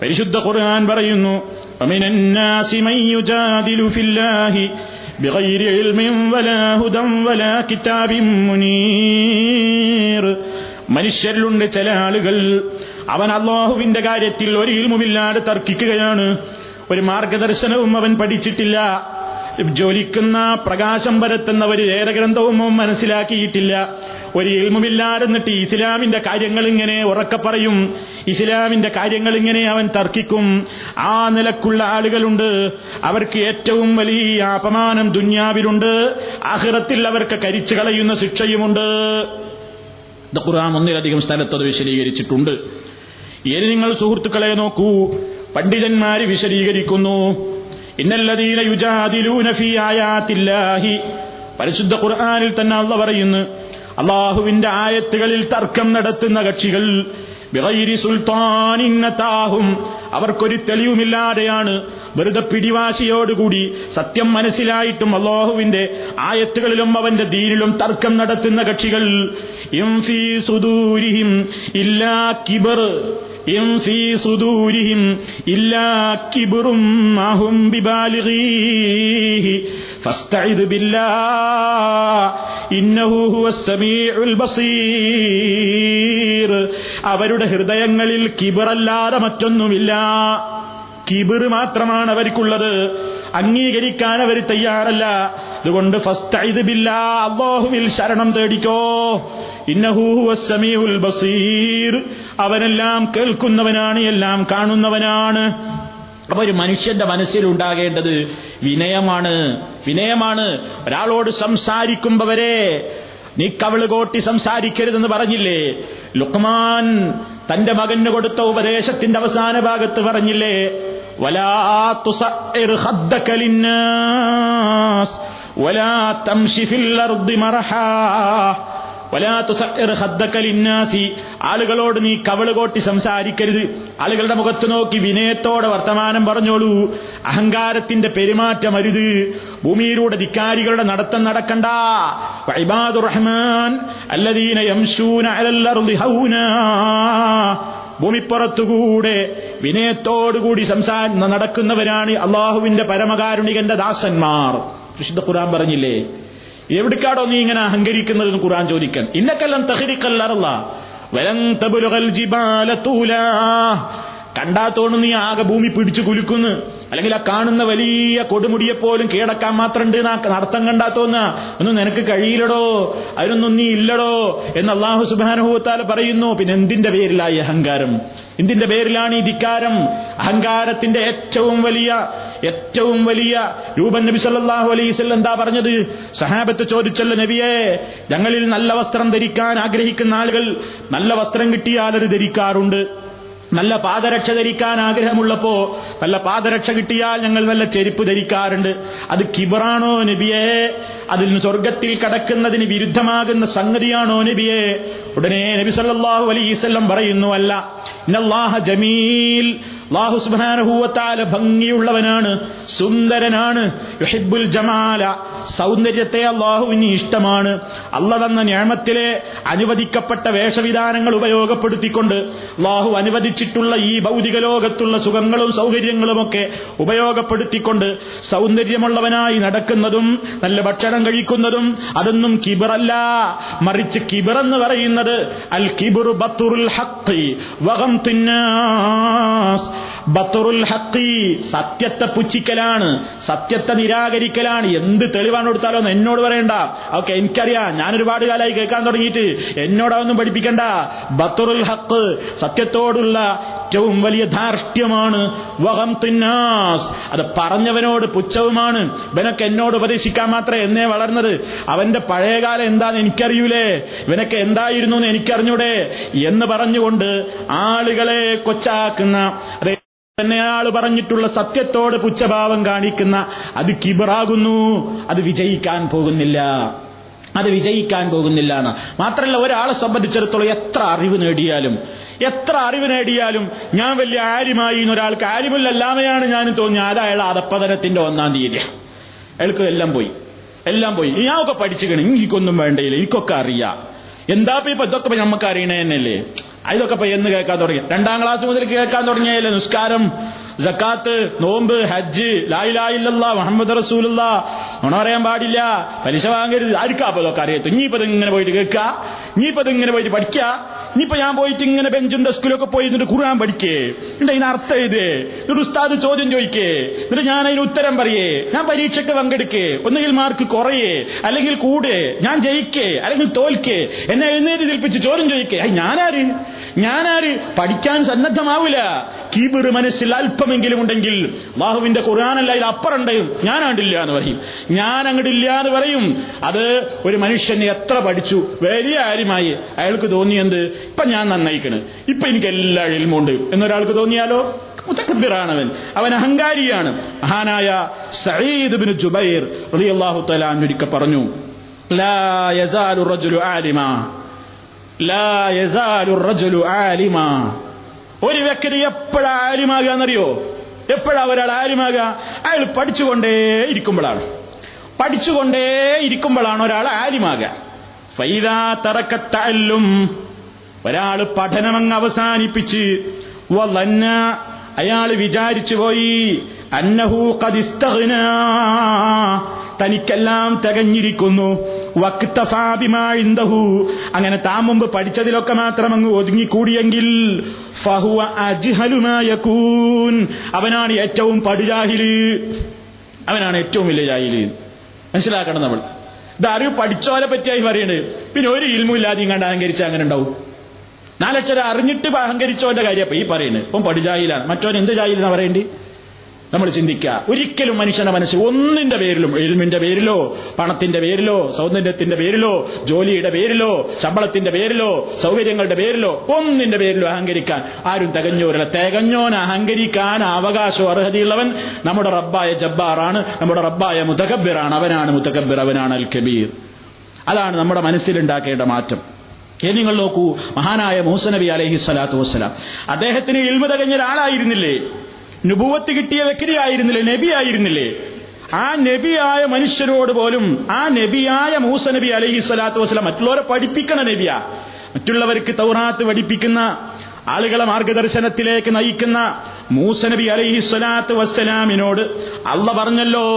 പരിശുദ്ധ ഖുർആൻ പറയുന്നു ومن الناس من يجادل في الله بغير علم ولا هدى ولا كتاب منير മനുഷ്യരിലുണ്ട് ചില ആളുകൾ അവൻ അള്ളാഹുവിന്റെ കാര്യത്തിൽ ഒരു ഇൽമുമില്ലാതെ തർക്കിക്കുകയാണ് ഒരു മാർഗദർശനവും അവൻ പഠിച്ചിട്ടില്ല ജ്വലിക്കുന്ന പ്രകാശം പരത്തുന്ന ഒരു വേദഗ്രന്ഥവും അവൻ മനസ്സിലാക്കിയിട്ടില്ല. ഒരു ഇൽമുമില്ലാതെന്നിട്ട് ഇസ്ലാമിന്റെ കാര്യങ്ങൾ ഇങ്ങനെ ഉറക്കെ പറയും. ഇസ്ലാമിന്റെ കാര്യങ്ങൾ ഇങ്ങനെ അവൻ തർക്കിക്കും. ആ നിലക്കുള്ള ആളുകളുണ്ട്. അവർക്ക് ഏറ്റവും വലിയ അപമാനം ദുന്യാവിലുണ്ട്. അഹിറത്തിൽ അവർക്ക് കരിച്ചു കളയുന്ന ശിക്ഷയുമുണ്ട്. ഇത് ഖുർആൻ ഒന്നിലധികം സ്ഥലത്തത് വിശദീകരിച്ചിട്ടുണ്ട്. ഇനി നിങ്ങൾ സുഹൃത്തുക്കളെ നോക്കൂ. പണ്ഡിതന്മാര് വിശദീകരിക്കുന്നു. ഇന്നല്ലദീന യുജാദിലൂന പരിശുദ്ധ ഖുർആനിൽ തന്നെ അള്ള പറയുന്നു അള്ളാഹുവിന്റെ ആയത്തുകളിൽ തർക്കം നടത്തുന്ന കക്ഷികൾ ബിഗൈരി സുൽത്താനിന്നതാഹും അവർക്കൊരു തെളിവുമില്ലാതെയാണ് വെറുതെ പിടിവാശിയോടുകൂടി സത്യം മനസ്സിലായിട്ടും അള്ളാഹുവിന്റെ ആയത്തുകളിലും അവന്റെ ദീനിലും തർക്കം നടത്തുന്ന കക്ഷികൾ. ഇല്ലാ കിബർ. അവരുടെ ഹൃദയങ്ങളിൽ കിബറല്ലാതെ മറ്റൊന്നുമില്ല. കിബിർ മാത്രമാണ് അവർക്കുള്ളത്. അംഗീകരിക്കാൻ അവർ തയ്യാറല്ല. അതുകൊണ്ട് ഫസ്റ്റ് ബില്ല അള്ളാഹുവിൽ ശരണം തേടിക്കോ. ഇന്നഹൂൽ ബസീർ. അവനെല്ലാം കേൾക്കുന്നവനാണ് എല്ലാം കാണുന്നവനാണ്. അപ്പൊ ഒരു മനുഷ്യന്റെ മനസ്സിലുണ്ടാകേണ്ടത് വിനയമാണ്. വിനയമാണ്. ഒരാളോട് സംസാരിക്കുമ്പവരെ നീ കവിൾ കോട്ടി സംസാരിക്കരുതെന്ന് പറഞ്ഞില്ലേ? ലുക്മാൻ തന്റെ മകന് കൊടുത്ത ഉപദേശത്തിന്റെ അവസാന ഭാഗത്ത് പറഞ്ഞില്ലേ? വലാ തുസഇർ ആളുകളോട് നീ കവളുകോട്ടി സംസാരിക്കരുത്. ആളുകളുടെ മുഖത്ത് നോക്കി വിനയത്തോടെ വർത്തമാനം പറഞ്ഞോളൂ. അഹങ്കാരത്തിന്റെ പെരുമാറ്റം അരുത്. ഭൂമിയിലൂടെ ധിക്കാരികളുടെ നടത്തം നടക്കണ്ട. റഹ്മാൻ അല്ലദീന യംശൂന ഭൂമിപ്പുറത്തുകൂടെ വിനയത്തോടുകൂടി സംസാ നടക്കുന്നവരാണ് അള്ളാഹുവിന്റെ പരമകാരുണികന്റെ ദാസന്മാർ. വിശുദ്ധ ഖുറാൻ പറഞ്ഞില്ലേ? എവിടേക്കാടോ നീ ഇങ്ങനെ അഹങ്കരിക്കുന്നത് ഖുറാൻ ചോദിക്കാൻ. ഇന്നക്കെല്ലാം തഹരിക്കല്ലറല്ല വലം ജിബാല നീ ആകെ ഭൂമി പിടിച്ചു കുലുക്കുന്നു. അല്ലെങ്കിൽ ആ കാണുന്ന വലിയ കൊടുമുടിയെ പോലും കീഴടക്കാൻ മാത്രമുണ്ട് നടത്തം കണ്ടാത്തോന്ന. ഒന്നും നിനക്ക് കഴിയില്ലടോ. അതിനൊന്നും നീ ഇല്ലടോ എന്ന് അള്ളാഹു സുബാനുഭവത്താൽ പറയുന്നു. പിന്നെ എന്തിന്റെ പേരിലായി അഹങ്കാരം? എന്തിന്റെ പേരിലാണ് ഈ ധിക്കാരം? അഹങ്കാരത്തിന്റെ ഏറ്റവും വലിയ ഏറ്റവും വലിയ രൂപൻ നബി സല്ലാഹു അലൈസ് എന്താ പറഞ്ഞത്? സഹാബത്ത് ചോദിച്ചല്ലോ നബിയെ ഞങ്ങളിൽ നല്ല വസ്ത്രം ധരിക്കാൻ ആഗ്രഹിക്കുന്ന ആളുകൾ നല്ല വസ്ത്രം കിട്ടിയാൽ അത് ധരിക്കാറുണ്ട്. നല്ല പാദരക്ഷ ധരിക്കാൻ ആഗ്രഹമുള്ളപ്പോ നല്ല പാദരക്ഷ കിട്ടിയാൽ ഞങ്ങൾ നല്ല ചെരുപ്പ് ധരിക്കാറുണ്ട്. അത് കിബറാണോ നബിയെ? അതിൽ സ്വർഗത്തിൽ കടക്കുന്നതിന് വിരുദ്ധമാകുന്ന സംഗതിയാണോ നബിയെ? ഉടനെ നബി സല്ലാഹു വസല്ലം പറയുന്നു അല്ല. ജമീൽ വതആല ഭംഗിയുള്ളവനാണ് സുന്ദരനാണ്. യുഹിബുൽ ജമാല സൗന്ദര്യത്തെ അള്ളാഹുവിന് ഇഷ്ടമാണ്. അല്ല തന്ന ഞാമത്തിലെ അനുവദിക്കപ്പെട്ട വേഷവിധാനങ്ങൾ ഉപയോഗപ്പെടുത്തിക്കൊണ്ട് അള്ളാഹു അനുവദിച്ചിട്ടുള്ള ഈ ഭൗതിക ലോകത്തുള്ള സുഖങ്ങളും സൗകര്യങ്ങളുമൊക്കെ ഉപയോഗപ്പെടുത്തിക്കൊണ്ട് സൗന്ദര്യമുള്ളവനായി നടക്കുന്നതും നല്ല ഭക്ഷണം കഴിക്കുന്നതും അതൊന്നും കിബറല്ല. മറിച്ച് കിബറെന്ന് പറയുന്നത് അൽ കിബുർ ബത്തുറുൽ ഹഖി വകം തിന്നാസ് ബത്തുറുൽ ഹക്കി സത്യത്തെ പുച്ഛിക്കലാണ് സത്യത്തെ നിരാകരിക്കലാണ്. എന്ത് തെളിവാണ് കൊടുത്താലോ എന്ന് എന്നോട് പറയണ്ട. ഓക്കെ എനിക്കറിയാം. ഞാൻ ഒരുപാട് കാലമായി കേൾക്കാൻ തുടങ്ങിയിട്ട്. എന്നോടൊന്നും പഠിപ്പിക്കണ്ട. ബത്തറുൽ ഹക്ക് സത്യത്തോടുള്ള ഏറ്റവും വലിയ ധാർഷ്ട്യമാണ്. വഹം തിന്നാസ്. അത് പറഞ്ഞവനോട് പുച്ഛവുമാണ്. ഇവനൊക്കെ എന്നോട് ഉപദേശിക്കാൻ മാത്രമേ എന്നെ വളർന്നത്. അവന്റെ പഴയകാലം എന്താന്ന് എനിക്കറിയൂലേ. ഇവനൊക്കെ എന്തായിരുന്നു എന്ന് എനിക്കറിഞ്ഞൂടെ. എന്ന് പറഞ്ഞുകൊണ്ട് ആളുകളെ കൊച്ചാക്കുന്ന തന്നെ ആൾ പറഞ്ഞിട്ടുള്ള സത്യത്തോട് പുച്ഛഭാവം കാണിക്കുന്ന അത് കിബറാകുന്നു. അത് വിജയിക്കാൻ പോകുന്നില്ല. അത് വിജയിക്കാൻ പോകുന്നില്ല എന്ന് മാത്രമല്ല ഒരാളെ സംബന്ധിച്ചിടത്തോളം എത്ര അറിവ് നേടിയാലും എത്ര അറിവ് നേടിയാലും ഞാൻ വലിയ ആര്യമായി ഒരാൾക്ക് ആര്യമില്ലല്ലാമയാണ് ഞാൻ തോന്നി അത് അയാൾ അധപ്പതനത്തിന്റെ ഒന്നാം തീയതി. അയാൾക്ക് എല്ലാം പോയി. എല്ലാം പോയി. ഞാനൊക്കെ പഠിച്ചുകണ് എനിക്കൊന്നും വേണ്ടയില്ല. എനിക്കൊക്കെ അറിയാം. എന്താ ഇപ്പൊ ഇതൊക്കെ നമുക്ക് അറിയണേ തന്നെയല്ലേ ഇതൊക്കെ ഇപ്പൊ എന്ന് കേൾക്കാൻ തുടങ്ങി. രണ്ടാം ക്ലാസ് മുതൽ കേൾക്കാൻ തുടങ്ങിയല്ലേ നിസ്കാരം ജക്കാത്ത് നോമ്പ് ഹജ്ജ് ലായിലായില്ല മുഹമ്മദ് റസൂലുള്ള നുണ പറയാൻ പാടില്ല. പലിശ വാങ്ങരുത്. ആർക്കാ അപ്പൊ ഇതൊക്കെ അറിയത്തു? ഇനിയിപ്പത് ഇങ്ങനെ പോയിട്ട് കേൾക്കുക ഇനിയിപ്പത് ഇങ്ങനെ പോയിട്ട് പഠിക്കുക ഇനിയിപ്പോ ഞാൻ പോയിട്ട് ഇങ്ങനെ ബെഞ്ചും ഡെസ്കിലൊക്കെ പോയി എന്നിട്ട് ഖുർആൻ പഠിക്കേ? എന്നിട്ട് അതിനർത്ഥം ഇത്? എന്നിട്ട് ഉസ്താദ് ചോദ്യം ചോദിക്കേ? എന്നിട്ട് ഞാൻ അതിന് ഉത്തരം പറയേ? ഞാൻ പരീക്ഷയ്ക്ക് പങ്കെടുക്കേ? ഒന്നുകിൽ മാർക്ക് കുറയേ? അല്ലെങ്കിൽ കൂടെ? ഞാൻ ജയിക്കേ? അല്ലെങ്കിൽ തോൽക്കേ? എന്നെ എഴുന്നേറ്റ് തിരിപ്പിച്ച് ചോദ്യം ചോദിക്കേ? ഞാനാര്? ഞാനാര്? പഠിക്കാൻ സന്നദ്ധമാവില്ല. കീബിറ് മനസ്സിൽ അല്പമെങ്കിലും ഉണ്ടെങ്കിൽ ബാഹുവിന്റെ ഖുർആാനല്ല ഇത് ഞാൻ ഞാനാണ്ടില്ല എന്ന് പറയും. ഞാൻ അങ്ങോട്ടില്ല എന്ന് പറയും. അത് ഒരു മനുഷ്യനെ എത്ര പഠിച്ചു. വലിയ കാര്യമായി അയാൾക്ക് തോന്നിയെന്ത്? ഇപ്പൊ ഞാൻ നന്നായിക്കണ്. ഇപ്പൊ എനിക്ക് എല്ലാ എൽമുണ്ട്. എന്നൊരാൾക്ക് തോന്നിയാലോ? മുത്തക്കബിറാണവൻ. അവൻ അഹങ്കാരിയാണ്. മഹാനായ സയ്യിദ് ബിൻ ജുബൈർ റളിയല്ലാഹു തആല ഒരിക്കൽ പറഞ്ഞു ലാ യസാലു റജുലു ആലിമ. ലാ യസാലു റജുലു ആലിമ. ഒരു വ്യക്തി എപ്പോഴാ ആലിമാകുക എപ്പോഴാ ഒരാൾ ആലിമാകുക അയാൾ പഠിച്ചുകൊണ്ടേ ഇരിക്കുമ്പോഴാണ്. പഠിച്ചുകൊണ്ടേ ഇരിക്കുമ്പോഴാണ് ഒരാൾ ആലിമാകുക. ഫൈദാ തറക്കത്തല്ലും ഒരാൾ പഠനമങ്ങ് അവസാനിപ്പിച്ച് വന്ന അയാൾ വിചാരിച്ചു പോയി അന്നഹു കദിസ്തഹ്ന തനിക്കെല്ലാം തികഞ്ഞിരിക്കുന്നു. വക്തഫാബിമാഴിന്തഹു അങ്ങനെ താൻ മുമ്പ് പഠിച്ചതിലൊക്കെ മാത്രം അങ്ങ് ഒതുങ്ങിക്കൂടിയെങ്കിൽ ഫഹുവ അവനാണ് ഏറ്റവും പടുജാഹിൽ. അവനാണ് ഏറ്റവും വലിയ ജാഹിൽ മനസ്സിലാക്കണം നമ്മൾ. ഇത് അറിവ് പഠിച്ചോലെ പറ്റിയായി പറയുന്നത് പിന്നെ ഒരു ഇൽമും ഇല്ലാതെ കണ്ട് അഹങ്കരിച്ച അങ്ങനെ ഉണ്ടാവും. നാലക്ഷരം അറിഞ്ഞിട്ട് അഹങ്കരിച്ചോന്റെ കാര്യം ഈ പറയുന്നത് ഇപ്പം പടുജാഹിലാണ് മറ്റോൻ എന്ത് ജാഹിലെന്നാ പറയേണ്ടി? നമ്മൾ ചിന്തിക്കുക. ഒരിക്കലും മനുഷ്യന്റെ മനസ്സ് ഒന്നിന്റെ പേരിലും എഴുമിന്റെ പേരിലോ പണത്തിന്റെ പേരിലോ സൗന്ദര്യത്തിന്റെ പേരിലോ ജോലിയുടെ പേരിലോ ശമ്പളത്തിന്റെ പേരിലോ സൗകര്യങ്ങളുടെ പേരിലോ ഒന്നിന്റെ പേരിലോ അഹങ്കരിക്കാൻ ആരും തികഞ്ഞോരല്ല. തികഞ്ഞോൻ അഹങ്കരിക്കാൻ അവകാശം അർഹതയുള്ളവൻ നമ്മുടെ റബ്ബായ ജബ്ബാറാണ് നമ്മുടെ റബ്ബായ മുതകബിറാണ് അവനാണ് മുതകബിർ അവനാണ് അൽ കബീർ അതാണ് നമ്മുടെ മനസ്സിലുണ്ടാക്കേണ്ട മാറ്റം. ഇനി നിങ്ങൾ നോക്കൂ മഹാനായ മൂസ നബി അലൈഹി സ്വലാത്തു വസ്സലാം. അദ്ദേഹത്തിന് ഇൽമ തികഞ്ഞ ഒരാളായിരുന്നില്ലേ? നുപൂവത്ത് കിട്ടിയ വ്യക്തിയായിരുന്നില്ലേ? നബി ആയിരുന്നില്ലേ ആ നബിയായ മനുഷ്യരോട് പോലും ആ നബിയായ മൂസ നബി അലൈഹി സ്വലാത്തു വസ്ലാം മറ്റുള്ളവരെ പഠിപ്പിക്കണ നബിയാ. മറ്റുള്ളവർക്ക് തൗറാത്ത് പഠിപ്പിക്കുന്ന ആളുകളെ മാർഗദർശനത്തിലേക്ക് നയിക്കുന്ന മൂസ നബി അലൈഹി സ്വലാത്തു വസ്സലാമിനോട് അള്ള പറഞ്ഞല്ലോ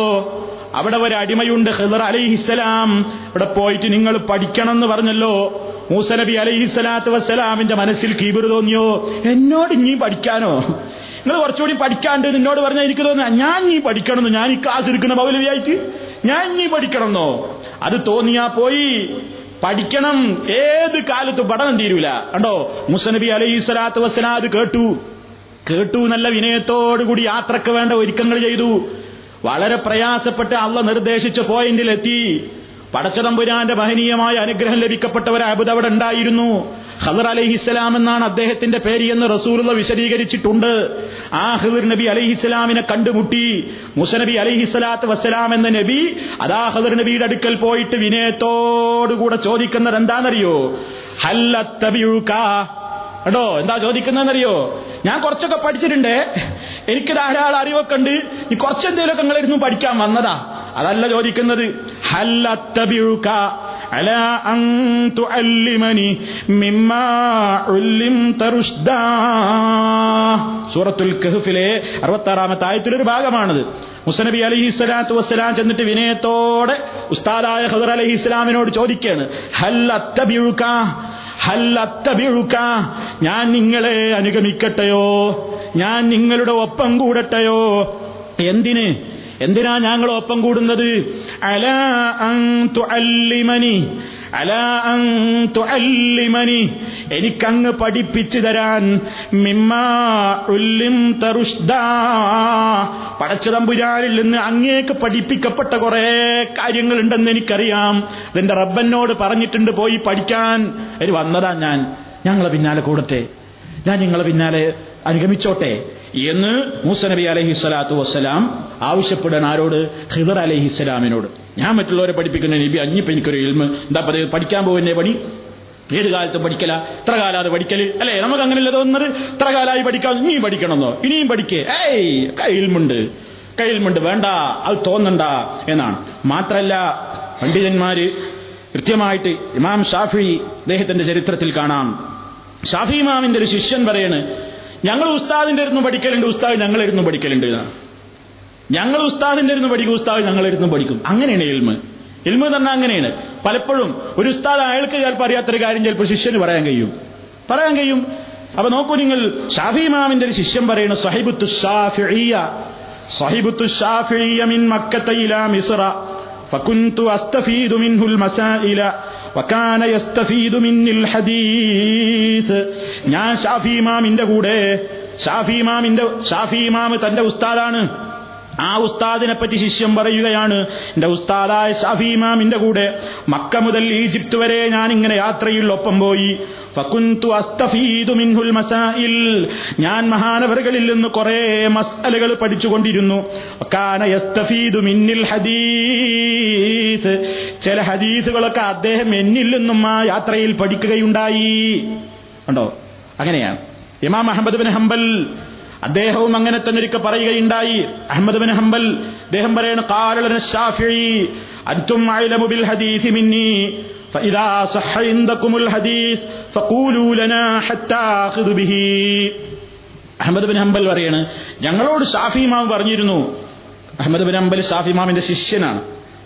അവിടെ ഒരു അടിമയുണ്ട് ഹിദർ അലൈഹിസ്സലാം ഇവിടെ പോയിട്ട് നിങ്ങൾ പഠിക്കണം എന്ന് പറഞ്ഞല്ലോ. മൂസ മൂസനബി അലൈഹിസ്സലാത്തു വസ്സലാമിന്റെ മനസ്സിൽ കീബിർ തോന്നിയോ? എന്നോട് ഇനി പഠിക്കാനോ? നിങ്ങൾ കുറച്ചുകൂടി പഠിക്കാണ്ട് നിന്നോട് പറഞ്ഞാൽ എനിക്ക് തോന്നുന്നു ഞാൻ നീ പഠിക്കണമെന്ന്? ഞാൻ ഈ ക്ലാസ് എടുക്കുന്ന മൗലവിയായിട്ട് ഞാൻ നീ പഠിക്കണമെന്നോ? അത് തോന്നിയാ പോയി. പഠിക്കണം. ഏത് കാലത്തും പഠനം തീരൂല. കണ്ടോ? മുസനബി അലൈഹി സ്വലാത്തു വസ്സലാം അത് കേട്ടു. കേട്ടു നല്ല വിനയത്തോടുകൂടി യാത്രയ്ക്ക് വേണ്ട ഒരുക്കങ്ങൾ ചെയ്തു. വളരെ പ്രയാസപ്പെട്ട് അള്ള നിർദ്ദേശിച്ച പോയിന്റിലെത്തി പടച്ചതമ്പുരാന്റെ മഹനീയമായ അനുഗ്രഹം ലഭിക്കപ്പെട്ട ഒരു അബുദ് അവിടെ ഉണ്ടായിരുന്നു. ഖദർ അലഹിസ്സലാം എന്നാണ് അദ്ദേഹത്തിന്റെ പേര് എന്ന് റസൂലുള്ള വിശദീകരിച്ചിട്ടുണ്ട്. ആ ഖദർ നബി അലഹിസ്സലാമിനെ കണ്ടുമുട്ടി. മുസനബി അലഹിസ്സലാത്ത് വസ്സലാം എന്ന നബി അതാ ഖദർ നബിയുടെ അടുക്കൽ പോയിട്ട് വിനയത്തോടുകൂടെ ചോദിക്കുന്നത് എന്താണെന്നറിയോ? ഹല്ലോ എന്താ ചോദിക്കുന്നതെന്നറിയോ? ഞാൻ കുറച്ചൊക്കെ പഠിച്ചിട്ടുണ്ട്. എനിക്ക് ധാരാളം അറിവൊക്കെ ഉണ്ട്. ഈ കുറച്ചെന്തെങ്കിലുമൊക്കെ നിങ്ങളിരുന്നു പഠിക്കാൻ വന്നതാ. അതല്ല ചോദിക്കുന്നത്. സൂറത്തുൽ കഹ്ഫിലെ അറുപത്താറാമത്തെ ആയത്തിലൊരു ഭാഗമാണത്. മുസനബി അലൈഹി സ്വലാത്തു വസ്സലാം ചെന്നിട്ട് വിനയത്തോടെ ഉസ്താദായ ഖദർ അലൈഹി ഇസ്ലാമിനോട് ചോദിക്കാണ്. ഹല്ലത്തബിഴുക ഹല്ലത്തബിഴുക ഞാൻ നിങ്ങളെ അനുഗമിക്കട്ടെയോ? ഞാൻ നിങ്ങളുടെ ഒപ്പം കൂടട്ടെയോ? എന്തിന്? എന്തിനാ ഞങ്ങൾ ഒപ്പം കൂടുന്നത്? അല എനിക്കങ്ങ് പഠിപ്പിച്ചു തരാൻ തറുഷ്ദാ. പടച്ചതമ്പുരാനിൽ നിന്ന് അങ്ങേക്ക് പഠിപ്പിക്കപ്പെട്ട കുറെ കാര്യങ്ങളുണ്ടെന്ന് എനിക്കറിയാം. അതെന്റെ റബ്ബനോട് പറഞ്ഞിട്ടുണ്ട് പോയി പഠിക്കാൻ. ഒരു വന്നതാ ഞാൻ. ഞങ്ങളെ പിന്നാലെ കൂടട്ടെ. ഞാൻ നിങ്ങളെ പിന്നാലെ അനുഗമിച്ചോട്ടെ. എന്ന് മൂസ നബി അലഹി സ്വലാത്തു വസ്സലാം ആവശ്യപ്പെടാൻ ആരോട്? ഹിദർ അലഹി സ്വലാമിനോട്. ഞാൻ മറ്റുള്ളവരെ പഠിപ്പിക്കുന്ന നബി അഞ്ഞിപ്പം എനിക്കൊരു ഇൽമ്. എന്താ പറയുക പഠിക്കാൻ പോകുന്നേ പണി? ഏത് കാലത്ത് പഠിക്കല? ഇത്ര കാലം അത് പഠിക്കൽ? അല്ലേ നമുക്ക് അങ്ങനെയല്ല തോന്നുന്നത് ഇത്ര കാലമായി പഠിക്കാം ഇനിയും പഠിക്കണമെന്നോ? ഇനിയും പഠിക്കേ. ഏയ് കയ്യിൽമുണ്ട് കയ്യിൽമുണ്ട് വേണ്ട അത് തോന്നണ്ട എന്നാണ്. മാത്രല്ല പണ്ഡിതന്മാര് കൃത്യമായിട്ട് ഇമാം ഷാഫി അദ്ദേഹത്തിന്റെ ചരിത്രത്തിൽ കാണാം. ഷാഫി ഇമാമിന്റെ ഒരു ശിഷ്യൻ പറയാണ് ഞങ്ങൾ ഉസ്താദിന്റെ ഇരുന്ന് പഠിക്കലുണ്ട് ഉസ്താദ് ഞങ്ങളിരുന്ന് പഠിക്കലുണ്ട് ഞങ്ങൾ ഉസ്താദിന്റെ ഇരുന്ന് പഠിക്കും ഉസ്താദ് ഞങ്ങളിരുന്ന് പഠിക്കും. അങ്ങനെയാണ് എൽമ് എൽമ് തന്നെ അങ്ങനെയാണ്. പലപ്പോഴും ഒരു ഉസ്താദ് അയാൾക്ക് ചിലപ്പോൾ അറിയാത്തൊരു കാര്യം ചിലപ്പോൾ ശിഷ്യന് പറയാൻ കഴിയും. പറയാൻ കഴിയും. അപ്പൊ നോക്കൂ നിങ്ങൾ ഷാഫി ഇമാമിന്റെ ഒരു ശിഷ്യൻ പറയുന്നു സഹിബുത്തു ഷാഫിയ സഹിബുത്തു ഷാഫിയ മിൻ മക്കത്ത ഇലാ മിസ്റ. فكنت أستفيد منه المسائل وكان يستفيد مني الحديث ഞാൻ ഷാഫി ഇമാമിന്റെ കൂടെ ഷാഫി ഇമാമിന്റെ ഷാഫി ഇമാം തന്റെ ഉസ്താദാണ് ആ ഉസ്താദിനെ പറ്റി ശിഷ്യം പറയുകയാണ്. എന്റെ ഉസ്താദായ ഷഫീമാമിന്റെ കൂടെ മക്ക മുതൽ ഈജിപ്ത് വരെ ഞാൻ ഇങ്ങനെ യാത്രയിൽ ഒപ്പം പോയി. ഫകുന്തു അസ്തഫീദു മിൻഹുൽ മസായിൽ. ഞാൻ മഹാനവറുകളിൽ നിന്ന് കുറെ മസ്അലകൾ പഠിച്ചുകൊണ്ടിരുന്നു. കാന യസ്തഫീദു മിന്നിൽ ഹദീസ്. ചില ഹദീസുകളൊക്കെ അദ്ദേഹം എന്നിൽ നിന്നും ആ യാത്രയിൽ പഠിക്കുകയുണ്ടായി. ഉണ്ടോ അങ്ങനെയാണ്. ഇമാം അഹമ്മദ് ബിൻ ഹംബൽ അദ്ദേഹവും അങ്ങനെ തന്നെ ഒരിക്കൽ പറയുകയുണ്ടായി അഹമ്മദ് ബിൻ ഹംബൽ അദ്ദേഹം പറയാണ് കാലന ഷാഫിഈ അൻതും അഅലമു ബിൽ ഹദീസ് മിന്നി فإذا صح عندكم الحديث فقولوا لنا حتى آخذ به അഹമ്മദ് ബിൻ ഹംബൽ പറയാണ് ഞങ്ങളോട് ഷാഫി ഇമാം പറഞ്ഞിരുന്നു അഹമ്മദ് ബിൻ ഹംബൽ ഷാഫി ഇമാമിന്റെ ശിഷ്യനാണ്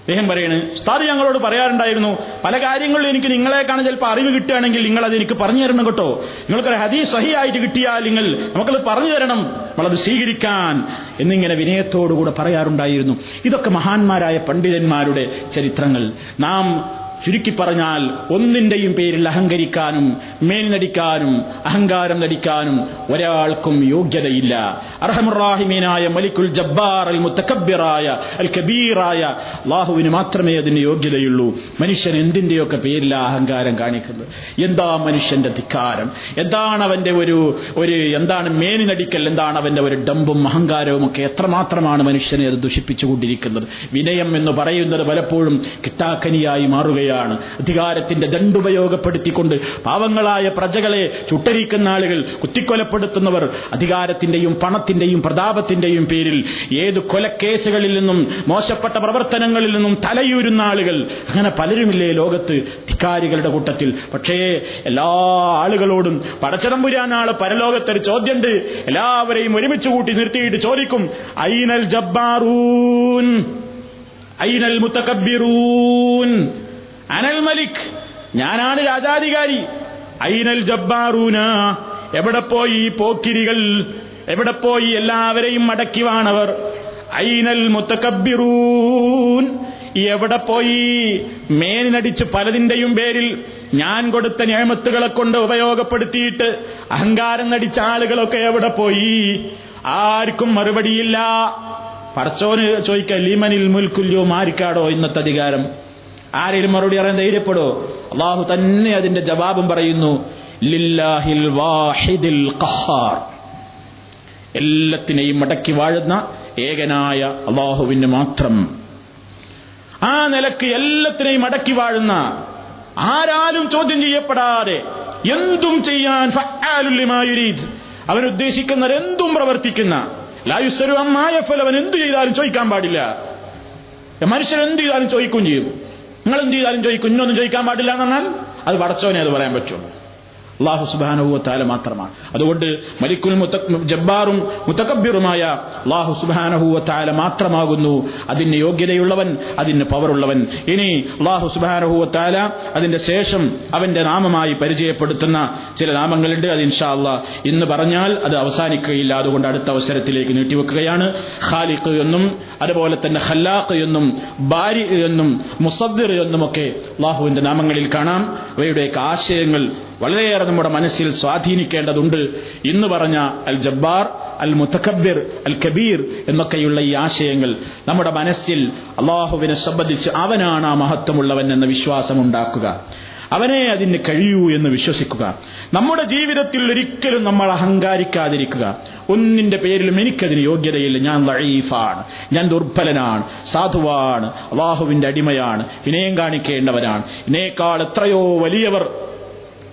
അദ്ദേഹം പറയാണ് ഉസ്താദ് ഞങ്ങളോട് പറയാറുണ്ടായിരുന്നു പല കാര്യങ്ങളിലും എനിക്ക് നിങ്ങളെക്കാണ് ചിലപ്പോൾ അറിവ് കിട്ടുകയാണെങ്കിൽ നിങ്ങൾ അത് എനിക്ക് പറഞ്ഞു തരണം കേട്ടോ. നിങ്ങൾക്കൊരു ഹദീസ് സഹിയായിട്ട് കിട്ടിയാൽ നിങ്ങൾ നമുക്കത് പറഞ്ഞു തരണം നമ്മളത് സ്വീകരിക്കാൻ എന്നിങ്ങനെ വിനയത്തോടുകൂടെ പറയാറുണ്ടായിരുന്നു. ഇതൊക്കെ മഹാന്മാരായ പണ്ഡിതന്മാരുടെ ചരിത്രങ്ങൾ. നാം ചുരുക്കി പറഞ്ഞാൽ ഒന്നിന്റെയും പേരിൽ അഹങ്കരിക്കാനും മേൽനടിക്കാനും അഹങ്കാരം നടിക്കാനും ഒരാൾക്കും യോഗ്യതയില്ല. അർഹമുറാഹിമീനായ മലിക്കുൽ ജബ്ബാർ അൽ മുത്തക്കബിറായ അൽ കബീറായ അള്ളാഹുവിന് മാത്രമേ അതിന് യോഗ്യതയുള്ളൂ. മനുഷ്യൻ എന്തിന്റെയൊക്കെ പേരിൽ അഹങ്കാരം കാണിക്കുന്നത്? എന്താ മനുഷ്യന്റെ ധിക്കാരം? എന്താണ് അവന്റെ ഒരു ഒരു എന്താണ് മേലിനടിക്കൽ എന്താണ് അവന്റെ ഒരു ഡമ്പും അഹങ്കാരവും ഒക്കെ? എത്രമാത്രമാണ് മനുഷ്യനെ അത് ദുഷിപ്പിച്ചുകൊണ്ടിരിക്കുന്നത്? വിനയം എന്ന് പറയുന്നത് പലപ്പോഴും കിട്ടാക്കനിയായി മാറുകയാണ്. അധികാരത്തിന്റെ ദണ്ടുപയോഗപ്പെടുത്തിക്കൊണ്ട് പാവങ്ങളായ പ്രജകളെ ചുട്ടരിക്കുന്ന ആളുകൾ കുത്തിക്കൊലപ്പെടുത്തുന്നവർ അധികാരത്തിന്റെയും പണത്തിന്റെയും പ്രതാപത്തിന്റെയും പേരിൽ ഏത് കൊലക്കേസുകളിൽ നിന്നും മോശപ്പെട്ട പ്രവർത്തനങ്ങളിൽ നിന്നും തലയൂരുന്ന ആളുകൾ അങ്ങനെ പലരുമില്ലേ ലോകത്ത് ധിക്കാരികളുടെ കൂട്ടത്തിൽ. പക്ഷേ എല്ലാ ആളുകളോടും പടച്ചതമ്പുരാനാൾ പരലോകത്തൊരു ചോദ്യമുണ്ട് എല്ലാവരെയും ഒരുമിച്ച് കൂട്ടി നിർത്തിയിട്ട് ചോദിക്കും ഐനൽ ജബ്ബാറൂൻ? ഐനൽ മുത്തക്കബിറൂൻ അനൽ മലിക്. ഞാനാണ് രാജാധികാരി. ഐനൽ ജബ്ബാറൂന. എവിടെ പോയി പോക്കിരികൾ? എവിടെ പോയി എല്ലാവരെയും മടക്കി വാണവർ? ഐനൽ മുത്തക്കബിറൂൻ എവിടെ പോയി? മേനിനടിച്ച് പലതിന്റെയും പേരിൽ ഞാൻ കൊടുത്ത ഞാമത്തുകളെ കൊണ്ട് ഉപയോഗപ്പെടുത്തിയിട്ട് അഹങ്കാരം നടിച്ച ആളുകളൊക്കെ എവിടെ പോയി? ആർക്കും മറുപടിയില്ല. പറച്ചോന് ചോദിക്ക ലീമനിൽ മുൽക്കുല്യോ മാരിക്കാടോ ഇന്നത്തെ അധികാരം. ആരെങ്കിലും മറുപടി പറയാൻ ധൈര്യപ്പെടോ അള്ളാഹു തന്നെ അതിന്റെ ജവാബും പറയുന്നു ലില്ലാഹിൽ വാഹിദിൽ ഖഹാർ. എല്ലാത്തിനെയും മടക്കി വാഴുന്ന ഏകനായ അള്ളാഹുവിന് മാത്രം. ആ നിലയ്ക്ക് എല്ലാത്തിനെയും മടക്കി വാഴുന്ന ആരാലും ചോദ്യം ചെയ്യപ്പെടാതെ എന്തും ചെയ്യാൻ അവൻ ഉദ്ദേശിക്കുന്നവർ എന്തും പ്രവർത്തിക്കുന്ന ലായുസ്വരു ഫലം അവൻ എന്തു ചെയ്താലും ചോദിക്കാൻ പാടില്ല. മനുഷ്യൻ എന്ത് ചെയ്താലും ചോദിക്കുകയും ചെയ്യും. നിങ്ങൾ എന്ത് ചെയ്താലും ചോദിക്കും ഇന്നൊന്നും ചോദിക്കാൻ പാടില്ല എന്ന് പറഞ്ഞാൽ അത് പടച്ചോനെ അത് പറയാൻ പറ്റുള്ളൂ. അള്ളാഹു സുബാനഹുവത്താല മാത്രമാണ്. അതുകൊണ്ട് മലിക്കുൽ ജബ്ബാറും മുത്തക്കബ്യറുമായ അള്ളാഹു സുബാനഹുവത്താല മാത്രമാകുന്നു. അതിന് യോഗ്യതയുള്ളവൻ അതിന് പവറുള്ളവൻ. ഇനി അള്ളാഹു സുബാനഹുവത്താല അതിന്റെ ശേഷം അവന്റെ നാമമായി പരിചയപ്പെടുത്തുന്ന ചില നാമങ്ങളുണ്ട്. അത് ഇൻഷാ അള്ളാ ഇന്ന് പറഞ്ഞാൽ അത് അവസാനിക്കുകയില്ല. അതുകൊണ്ട് അടുത്ത അവസരത്തിലേക്ക് നീട്ടിവെക്കുകയാണ്. ഖാലിഖ് എന്നും അതുപോലെ തന്നെ ഖല്ലാഖ് എന്നും ബാരി എന്നും മുസദ്ദിർ എന്നുമൊക്കെ അള്ളാഹുവിന്റെ നാമങ്ങളിൽ കാണാം. അവയുടെയൊക്കെ ആശയങ്ങൾ വളരെയേറെ നമ്മുടെ മനസ്സിൽ സ്വാധീനിക്കേണ്ടതുണ്ട് ഇന്ന് പറഞ്ഞ അൽ ജബ്ബാർ അൽ മുത്തക്കബിർ അൽ കബീർ എന്നൊക്കെയുള്ള ഈ ആശയങ്ങൾ നമ്മുടെ മനസ്സിൽ അള്ളാഹുവിനെ സംബന്ധിച്ച് അവനാണ് ആ മഹത്വമുള്ളവൻ എന്ന വിശ്വാസം ഉണ്ടാക്കുക അവനെ അതിന് കഴിയൂ എന്ന് വിശ്വസിക്കുക. നമ്മുടെ ജീവിതത്തിൽ ഒരിക്കലും നമ്മൾ അഹങ്കാരിക്കാതിരിക്കുക. ഒന്നിന്റെ പേരിലും എനിക്കതിന് യോഗ്യതയില്ല. ഞാൻ ലൈഫാണ് ഞാൻ ദുർബലനാണ്. സാധുവാണ്. അള്ളാഹുവിന്റെ അടിമയാണ്. വിനയം കാണിക്കേണ്ടവനാണ്. ഇനേക്കാൾ എത്രയോ വലിയവർ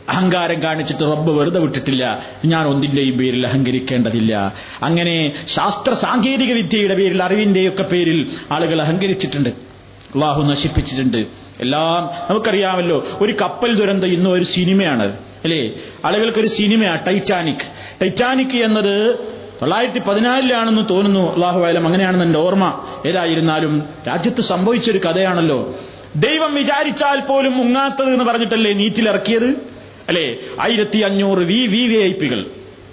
അഹങ്കാരം കാണിച്ചിട്ട് റബ്ബ് വെറുതെ വിട്ടിട്ടില്ല. ഞാൻ ഒന്നിന്റെയും പേരിൽ അഹങ്കരിക്കേണ്ടതില്ല. അങ്ങനെ ശാസ്ത്ര സാങ്കേതിക വിദ്യയുടെ പേരിൽ അറിവിന്റെയൊക്കെ പേരിൽ ആളുകൾ അഹങ്കരിച്ചിട്ടുണ്ട്. അള്ളാഹു നശിപ്പിച്ചിട്ടുണ്ട്. എല്ലാം നമുക്കറിയാമല്ലോ ഒരു കപ്പൽ ദുരന്തം ഇന്നും ഒരു സിനിമയാണ്. അല്ലേ? ആളുകൾക്കൊരു സിനിമയാണ് ടൈറ്റാനിക്. ടൈറ്റാനിക് എന്നത് തൊള്ളായിരത്തി പതിനാലിലാണെന്ന് തോന്നുന്നു അള്ളാഹു ആയാലും അങ്ങനെയാണെന്ന് എന്റെ ഓർമ്മ. ഏതായിരുന്നാലും രാജ്യത്ത് സംഭവിച്ചൊരു കഥയാണല്ലോ. ദൈവം വിചാരിച്ചാൽ പോലും മുങ്ങാത്തത് എന്ന് പറഞ്ഞിട്ടല്ലേ നീറ്റിലിറക്കിയത്? അല്ലേ? ആയിരത്തി അഞ്ഞൂറ് വി വി വി ഐ പികൾ.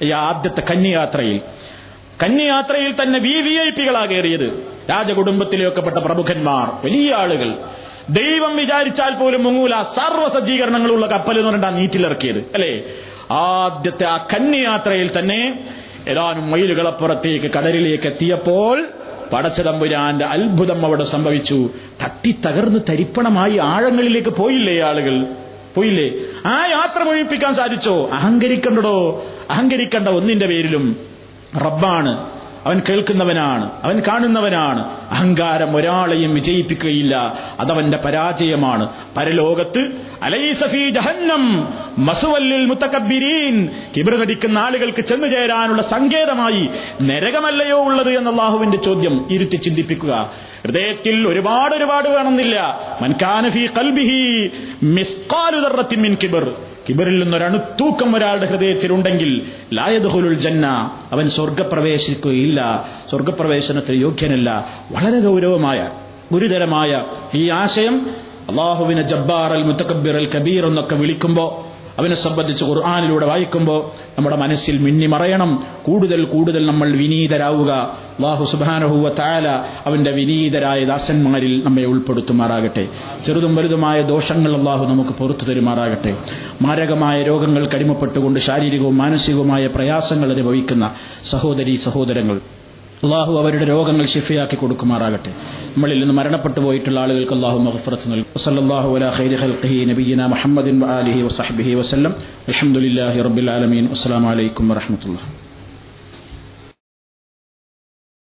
ഈ ആദ്യത്തെ കന്യയാത്രയിൽ കന്യയാത്രയിൽ തന്നെ വി വി ഐ പികളാ കയറിയത്. രാജകുടുംബത്തിലെയൊക്കെ പെട്ട പ്രമുഖന്മാർ വലിയ ആളുകൾ. ദൈവം വിചാരിച്ചാൽ പോലും മുങ്ങൂല. സർവ സജ്ജീകരണങ്ങളുള്ള കപ്പൽ എന്ന് പറഞ്ഞാൽ നീറ്റിലിറക്കിയത്. അല്ലേ? ആദ്യത്തെ ആ കന്യയാത്രയിൽ തന്നെ ഏതാനും മയിലുകളപ്പുറത്തേക്ക് കടലിലേക്ക് എത്തിയപ്പോൾ പടച്ചതമ്പുരാന്റെ അത്ഭുതം അവിടെ സംഭവിച്ചു. തട്ടി തകർന്ന് തരിപ്പണമായി ആഴങ്ങളിലേക്ക് പോയില്ലേ ആളുകൾ? പോയില്ലേ? ആ യാത്ര മുഴിപ്പിക്കാൻ സാധിച്ചോ? അഹങ്കരിക്കണ്ടടോ? അഹങ്കരിക്കണ്ട ഒന്നിന്റെ പേരിലും. റബ്ബാണ്. അവൻ കേൾക്കുന്നവനാണ്. അവൻ കാണുന്നവനാണ്. അഹങ്കാരം ഒരാളെയും വിജയിപ്പിക്കുകയില്ല. അതവന്റെ പരാജയമാണ്. പരലോകത്ത് അലൈസഫി ജഹന്നം. മസുവല്ലിൽ മുത്തക്കബിരീൻ. കിബിർ നടിക്കുന്ന ആളുകൾക്ക് ചെന്നു ചേരാനുള്ള സങ്കേതമായി നരകമല്ലയോ ഉള്ളത് എന്ന ചോദ്യം ഇരുത്തി ചിന്തിപ്പിക്കുക. ഹൃദയത്തിൽ ഒരുപാട് ഒരുപാട് വേണമെന്നില്ല. മൻകാനഫി കൽബിഹി മിസ്കാലുദറത്തിൻ മിൻ കിബിർ. കിബറിൽ നിന്നൊരണുത്തൂക്കം ഒരാളുടെ ഹൃദയത്തിലുണ്ടെങ്കിൽ ലായദുഹുലുൽ ജന്ന. അവൻ സ്വർഗപ്രവേശിക്കുകയില്ല. സ്വർഗപ്രവേശനത്തിന് യോഗ്യനല്ല. വളരെ ഗൗരവമായ ഗുരുതരമായ ഈ ആശയം അള്ളാഹുവിനെ ജബ്ബാർ അൽ മുത്തക്കബിർ അൽ കബീർ എന്നൊക്കെ വിളിക്കുമ്പോൾ അവനെ സംബന്ധിച്ച് ഖുർആാനിലൂടെ വായിക്കുമ്പോൾ നമ്മുടെ മനസ്സിൽ മിന്നി മറയണം കൂടുതൽ കൂടുതൽ നമ്മൾ വിനീതരാവുക. അള്ളാഹു സുബാനഹുവ താല അവന്റെ വിനീതരായ ദാസന്മാരിൽ നമ്മെ ഉൾപ്പെടുത്തുമാറാകട്ടെ. ചെറുതും വലുതുമായ ദോഷങ്ങൾ അള്ളാഹു നമുക്ക് പുറത്തു തരുമാറാകട്ടെ. മാരകമായ രോഗങ്ങൾ കടിമപ്പെട്ടുകൊണ്ട് ശാരീരികവും മാനസികവുമായ പ്രയാസങ്ങൾ അനുഭവിക്കുന്ന സഹോദരി സഹോദരങ്ങൾ. അള്ളാഹു അവരുടെ രോഗങ്ങൾ ഷിഫയാക്കി കൊടുക്കുമാറാകട്ടെ. നമ്മളിൽ നിന്ന് മരണപ്പെട്ടു പോയിട്ടുള്ള ആളുകൾക്ക് അള്ളാഹു മഹഫറത്ത് നൽകും. സല്ലല്ലാഹു അലാ മുഹമ്മദിൻ റബ്ബിൽ ആലമീൻ.